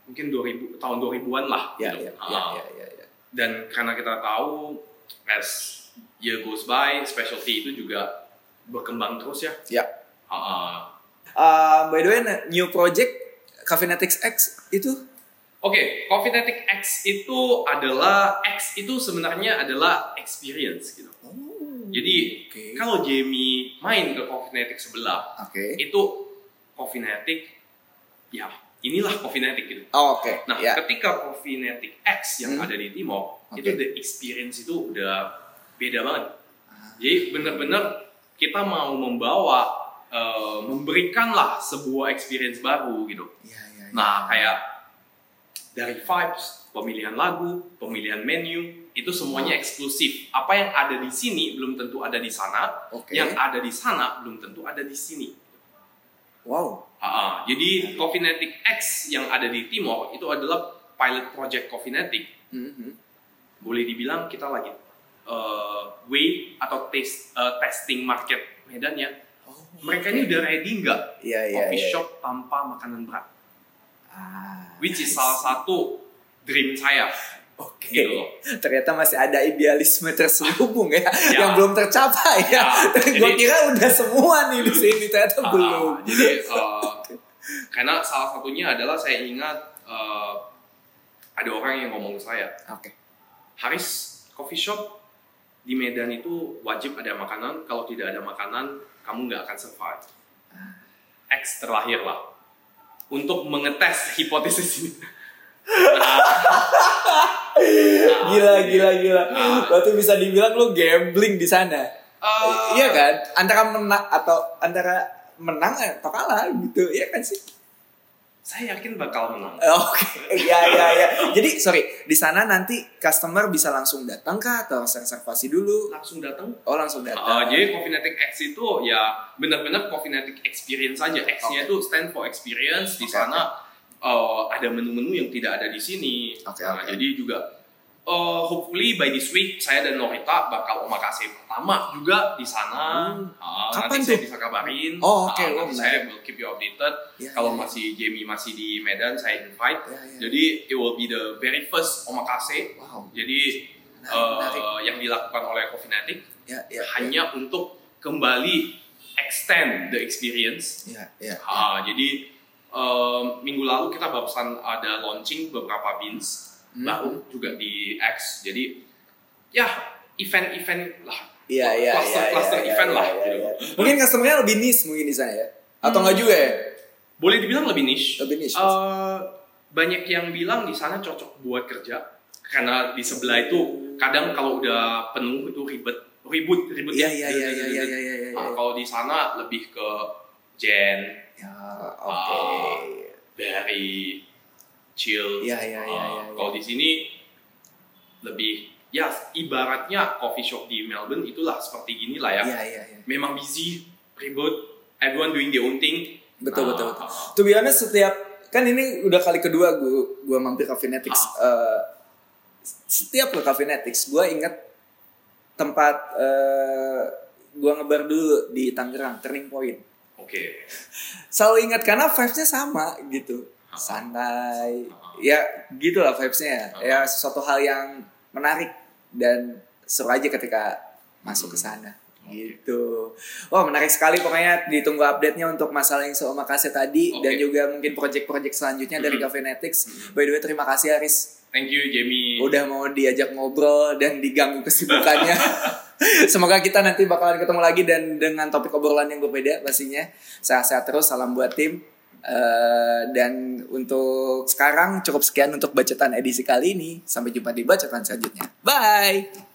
Speaker 2: mungkin 2000 tahun 2000-an lah
Speaker 1: Ya
Speaker 2: gitu.
Speaker 1: ya.
Speaker 2: Dan karena kita tahu as year goes by, specialty itu juga berkembang terus ya.
Speaker 1: Ya.
Speaker 2: Ah,
Speaker 1: Uh, by the way, new project Caffeinetics X itu
Speaker 2: Oke, Coffeenetic X itu adalah X itu sebenarnya adalah experience gitu. Jadi
Speaker 1: Oke.
Speaker 2: kalau Jamie main ke Coffeenetic sebelah,
Speaker 1: Oke.
Speaker 2: itu Coffeenetic ya inilah Coffeenetic gitu.
Speaker 1: Oh, Oke.
Speaker 2: Nah,
Speaker 1: ya.
Speaker 2: ketika Coffeenetic X yang
Speaker 1: Hmm.
Speaker 2: ada di Timor,
Speaker 1: Oke.
Speaker 2: itu the experience itu udah beda banget.
Speaker 1: Ah.
Speaker 2: Jadi benar-benar kita mau membawa eh, memberikanlah sebuah experience baru gitu.
Speaker 1: Ya, ya, ya.
Speaker 2: Nah, kayak dari vibes, pemilihan lagu, pemilihan menu, itu semuanya eksklusif. Apa yang ada di sini belum tentu ada di sana,
Speaker 1: Oke.
Speaker 2: yang ada di sana belum tentu ada di sini.
Speaker 1: Wow.
Speaker 2: Ah, jadi Coffeenetic X yang ada di Timor itu adalah pilot project Coffeenetic.
Speaker 1: Mhm.
Speaker 2: Boleh dibilang kita lagi eh, way atau taste, eh, testing market Medan ya. Mereka ini udah ready nggak
Speaker 1: Iya iya.
Speaker 2: coffee
Speaker 1: iya.
Speaker 2: shop tanpa makanan berat?
Speaker 1: Ah,
Speaker 2: Which is salah satu dream saya.
Speaker 1: Oke.
Speaker 2: Gitu loh.
Speaker 1: Ternyata masih ada idealisme terselubung ya,
Speaker 2: Ya.
Speaker 1: yang belum tercapai ya.
Speaker 2: Ya,
Speaker 1: Gue kira udah semua nih di sini ternyata
Speaker 2: Ah,
Speaker 1: belum.
Speaker 2: jadi eh, karena salah satunya adalah saya ingat eh, ada orang yang ngomong ke saya,
Speaker 1: Oke.
Speaker 2: Haris coffee shop di Medan itu wajib ada makanan. Kalau tidak ada makanan, kamu nggak akan survive. X terlahir lah untuk mengetes hipotesis ini.
Speaker 1: Gila gila gila.
Speaker 2: Ah.
Speaker 1: Berarti bisa dibilang lu gambling di sana.
Speaker 2: Eh,
Speaker 1: Iya kan? Antara menang atau antara menang atau kalah gitu. Iya kan sih?
Speaker 2: Saya yakin bakal menang.
Speaker 1: Oke, ya ya ya. Jadi sorry, di sana nanti customer bisa langsung datang kah atau reservasi dulu?
Speaker 2: Langsung datang
Speaker 1: Oh langsung datang.
Speaker 2: Uh, jadi Coffeenetic X itu ya benar-benar Coffeenetic Experience saja. X-nya itu stand for experience. Di
Speaker 1: Oke,
Speaker 2: sana uh, ada menu-menu yang tidak ada di sini.
Speaker 1: Oke,
Speaker 2: Nah,
Speaker 1: oke.
Speaker 2: Jadi juga uh, hopefully by this week saya dan Norita bakal omakase pertama juga di sana.
Speaker 1: Hmm.
Speaker 2: Uh,
Speaker 1: Kapan
Speaker 2: nanti saya
Speaker 1: tuh?
Speaker 2: bisa kabarin.
Speaker 1: Oh, oke.
Speaker 2: Uh,
Speaker 1: Oh,
Speaker 2: nanti saya will keep you updated.
Speaker 1: Ya,
Speaker 2: Kalau
Speaker 1: ya, ya.
Speaker 2: masih Jamie masih di Medan, saya invite.
Speaker 1: Ya, ya.
Speaker 2: Jadi it will be the very first omakase.
Speaker 1: Wow.
Speaker 2: Jadi
Speaker 1: Menarik,
Speaker 2: uh,
Speaker 1: menarik.
Speaker 2: yang dilakukan oleh Coffeenetic
Speaker 1: Ya ya.
Speaker 2: hanya untuk kembali extend the experience.
Speaker 1: Ya ya.
Speaker 2: Ah, jadi em, minggu lalu kita barusan ada launching beberapa beans
Speaker 1: Hmm.
Speaker 2: baru juga di X. Jadi ya event-event lah.
Speaker 1: Iya iya
Speaker 2: Cluster-
Speaker 1: iya.
Speaker 2: cluster
Speaker 1: iya,
Speaker 2: event
Speaker 1: iya,
Speaker 2: lah,
Speaker 1: iya,
Speaker 2: gitu.
Speaker 1: iya. Mungkin customernya lebih niche mungkin di sana ya. Atau enggak juga ya?
Speaker 2: Boleh dibilang lebih niche.
Speaker 1: Lebih niche.
Speaker 2: Eh, banyak yang bilang di sana cocok buat kerja karena di sebelah itu kadang kalau udah penuh itu ribet ribut ribut
Speaker 1: Iya iya iya iya iya iya iya. iya.
Speaker 2: Ah, kalau di sana lebih ke Jen,
Speaker 1: Ya oke.
Speaker 2: Ah. very chill.
Speaker 1: Iya iya iya
Speaker 2: Uh,
Speaker 1: iya.
Speaker 2: Kalau di sini lebih ya ibaratnya coffee shop di Melbourne itulah seperti gini lah ya.
Speaker 1: Iya iya iya.
Speaker 2: Memang busy, ribut, everyone doing their own thing.
Speaker 1: Betul
Speaker 2: Ah,
Speaker 1: betul betul.
Speaker 2: ah.
Speaker 1: To be honest setiap kan ini udah kali kedua gua gua mampir Caffeinetics.
Speaker 2: Ah.
Speaker 1: Eh, setiap ke Caffeinetics gua inget tempat eh gua ngebar dulu di Tangerang Turning Point.
Speaker 2: Oke.
Speaker 1: Selalu ingat karena vibes-nya sama gitu. Santai. Ya gitulah vibes-nya. Ya sesuatu hal yang menarik dan seru aja ketika masuk ke
Speaker 2: Hmm.
Speaker 1: sana gitu. Wah menarik sekali pokoknya ditunggu update-nya untuk masalah yang Makasih tadi
Speaker 2: Oke.
Speaker 1: dan juga mungkin project-project selanjutnya dari
Speaker 2: Mhm.
Speaker 1: Caffeinetics.
Speaker 2: Mhm.
Speaker 1: By the way terima kasih Aris
Speaker 2: Thank you Jamie.
Speaker 1: udah mau diajak ngobrol dan diganggu kesibukannya. Semoga kita nanti bakalan ketemu lagi dan dengan topik obrolan yang berbeda pastinya. Sehat-sehat terus, salam buat tim. Eh, dan untuk sekarang cukup sekian untuk bacotan edisi kali ini. Sampai jumpa di bacotan selanjutnya. Bye.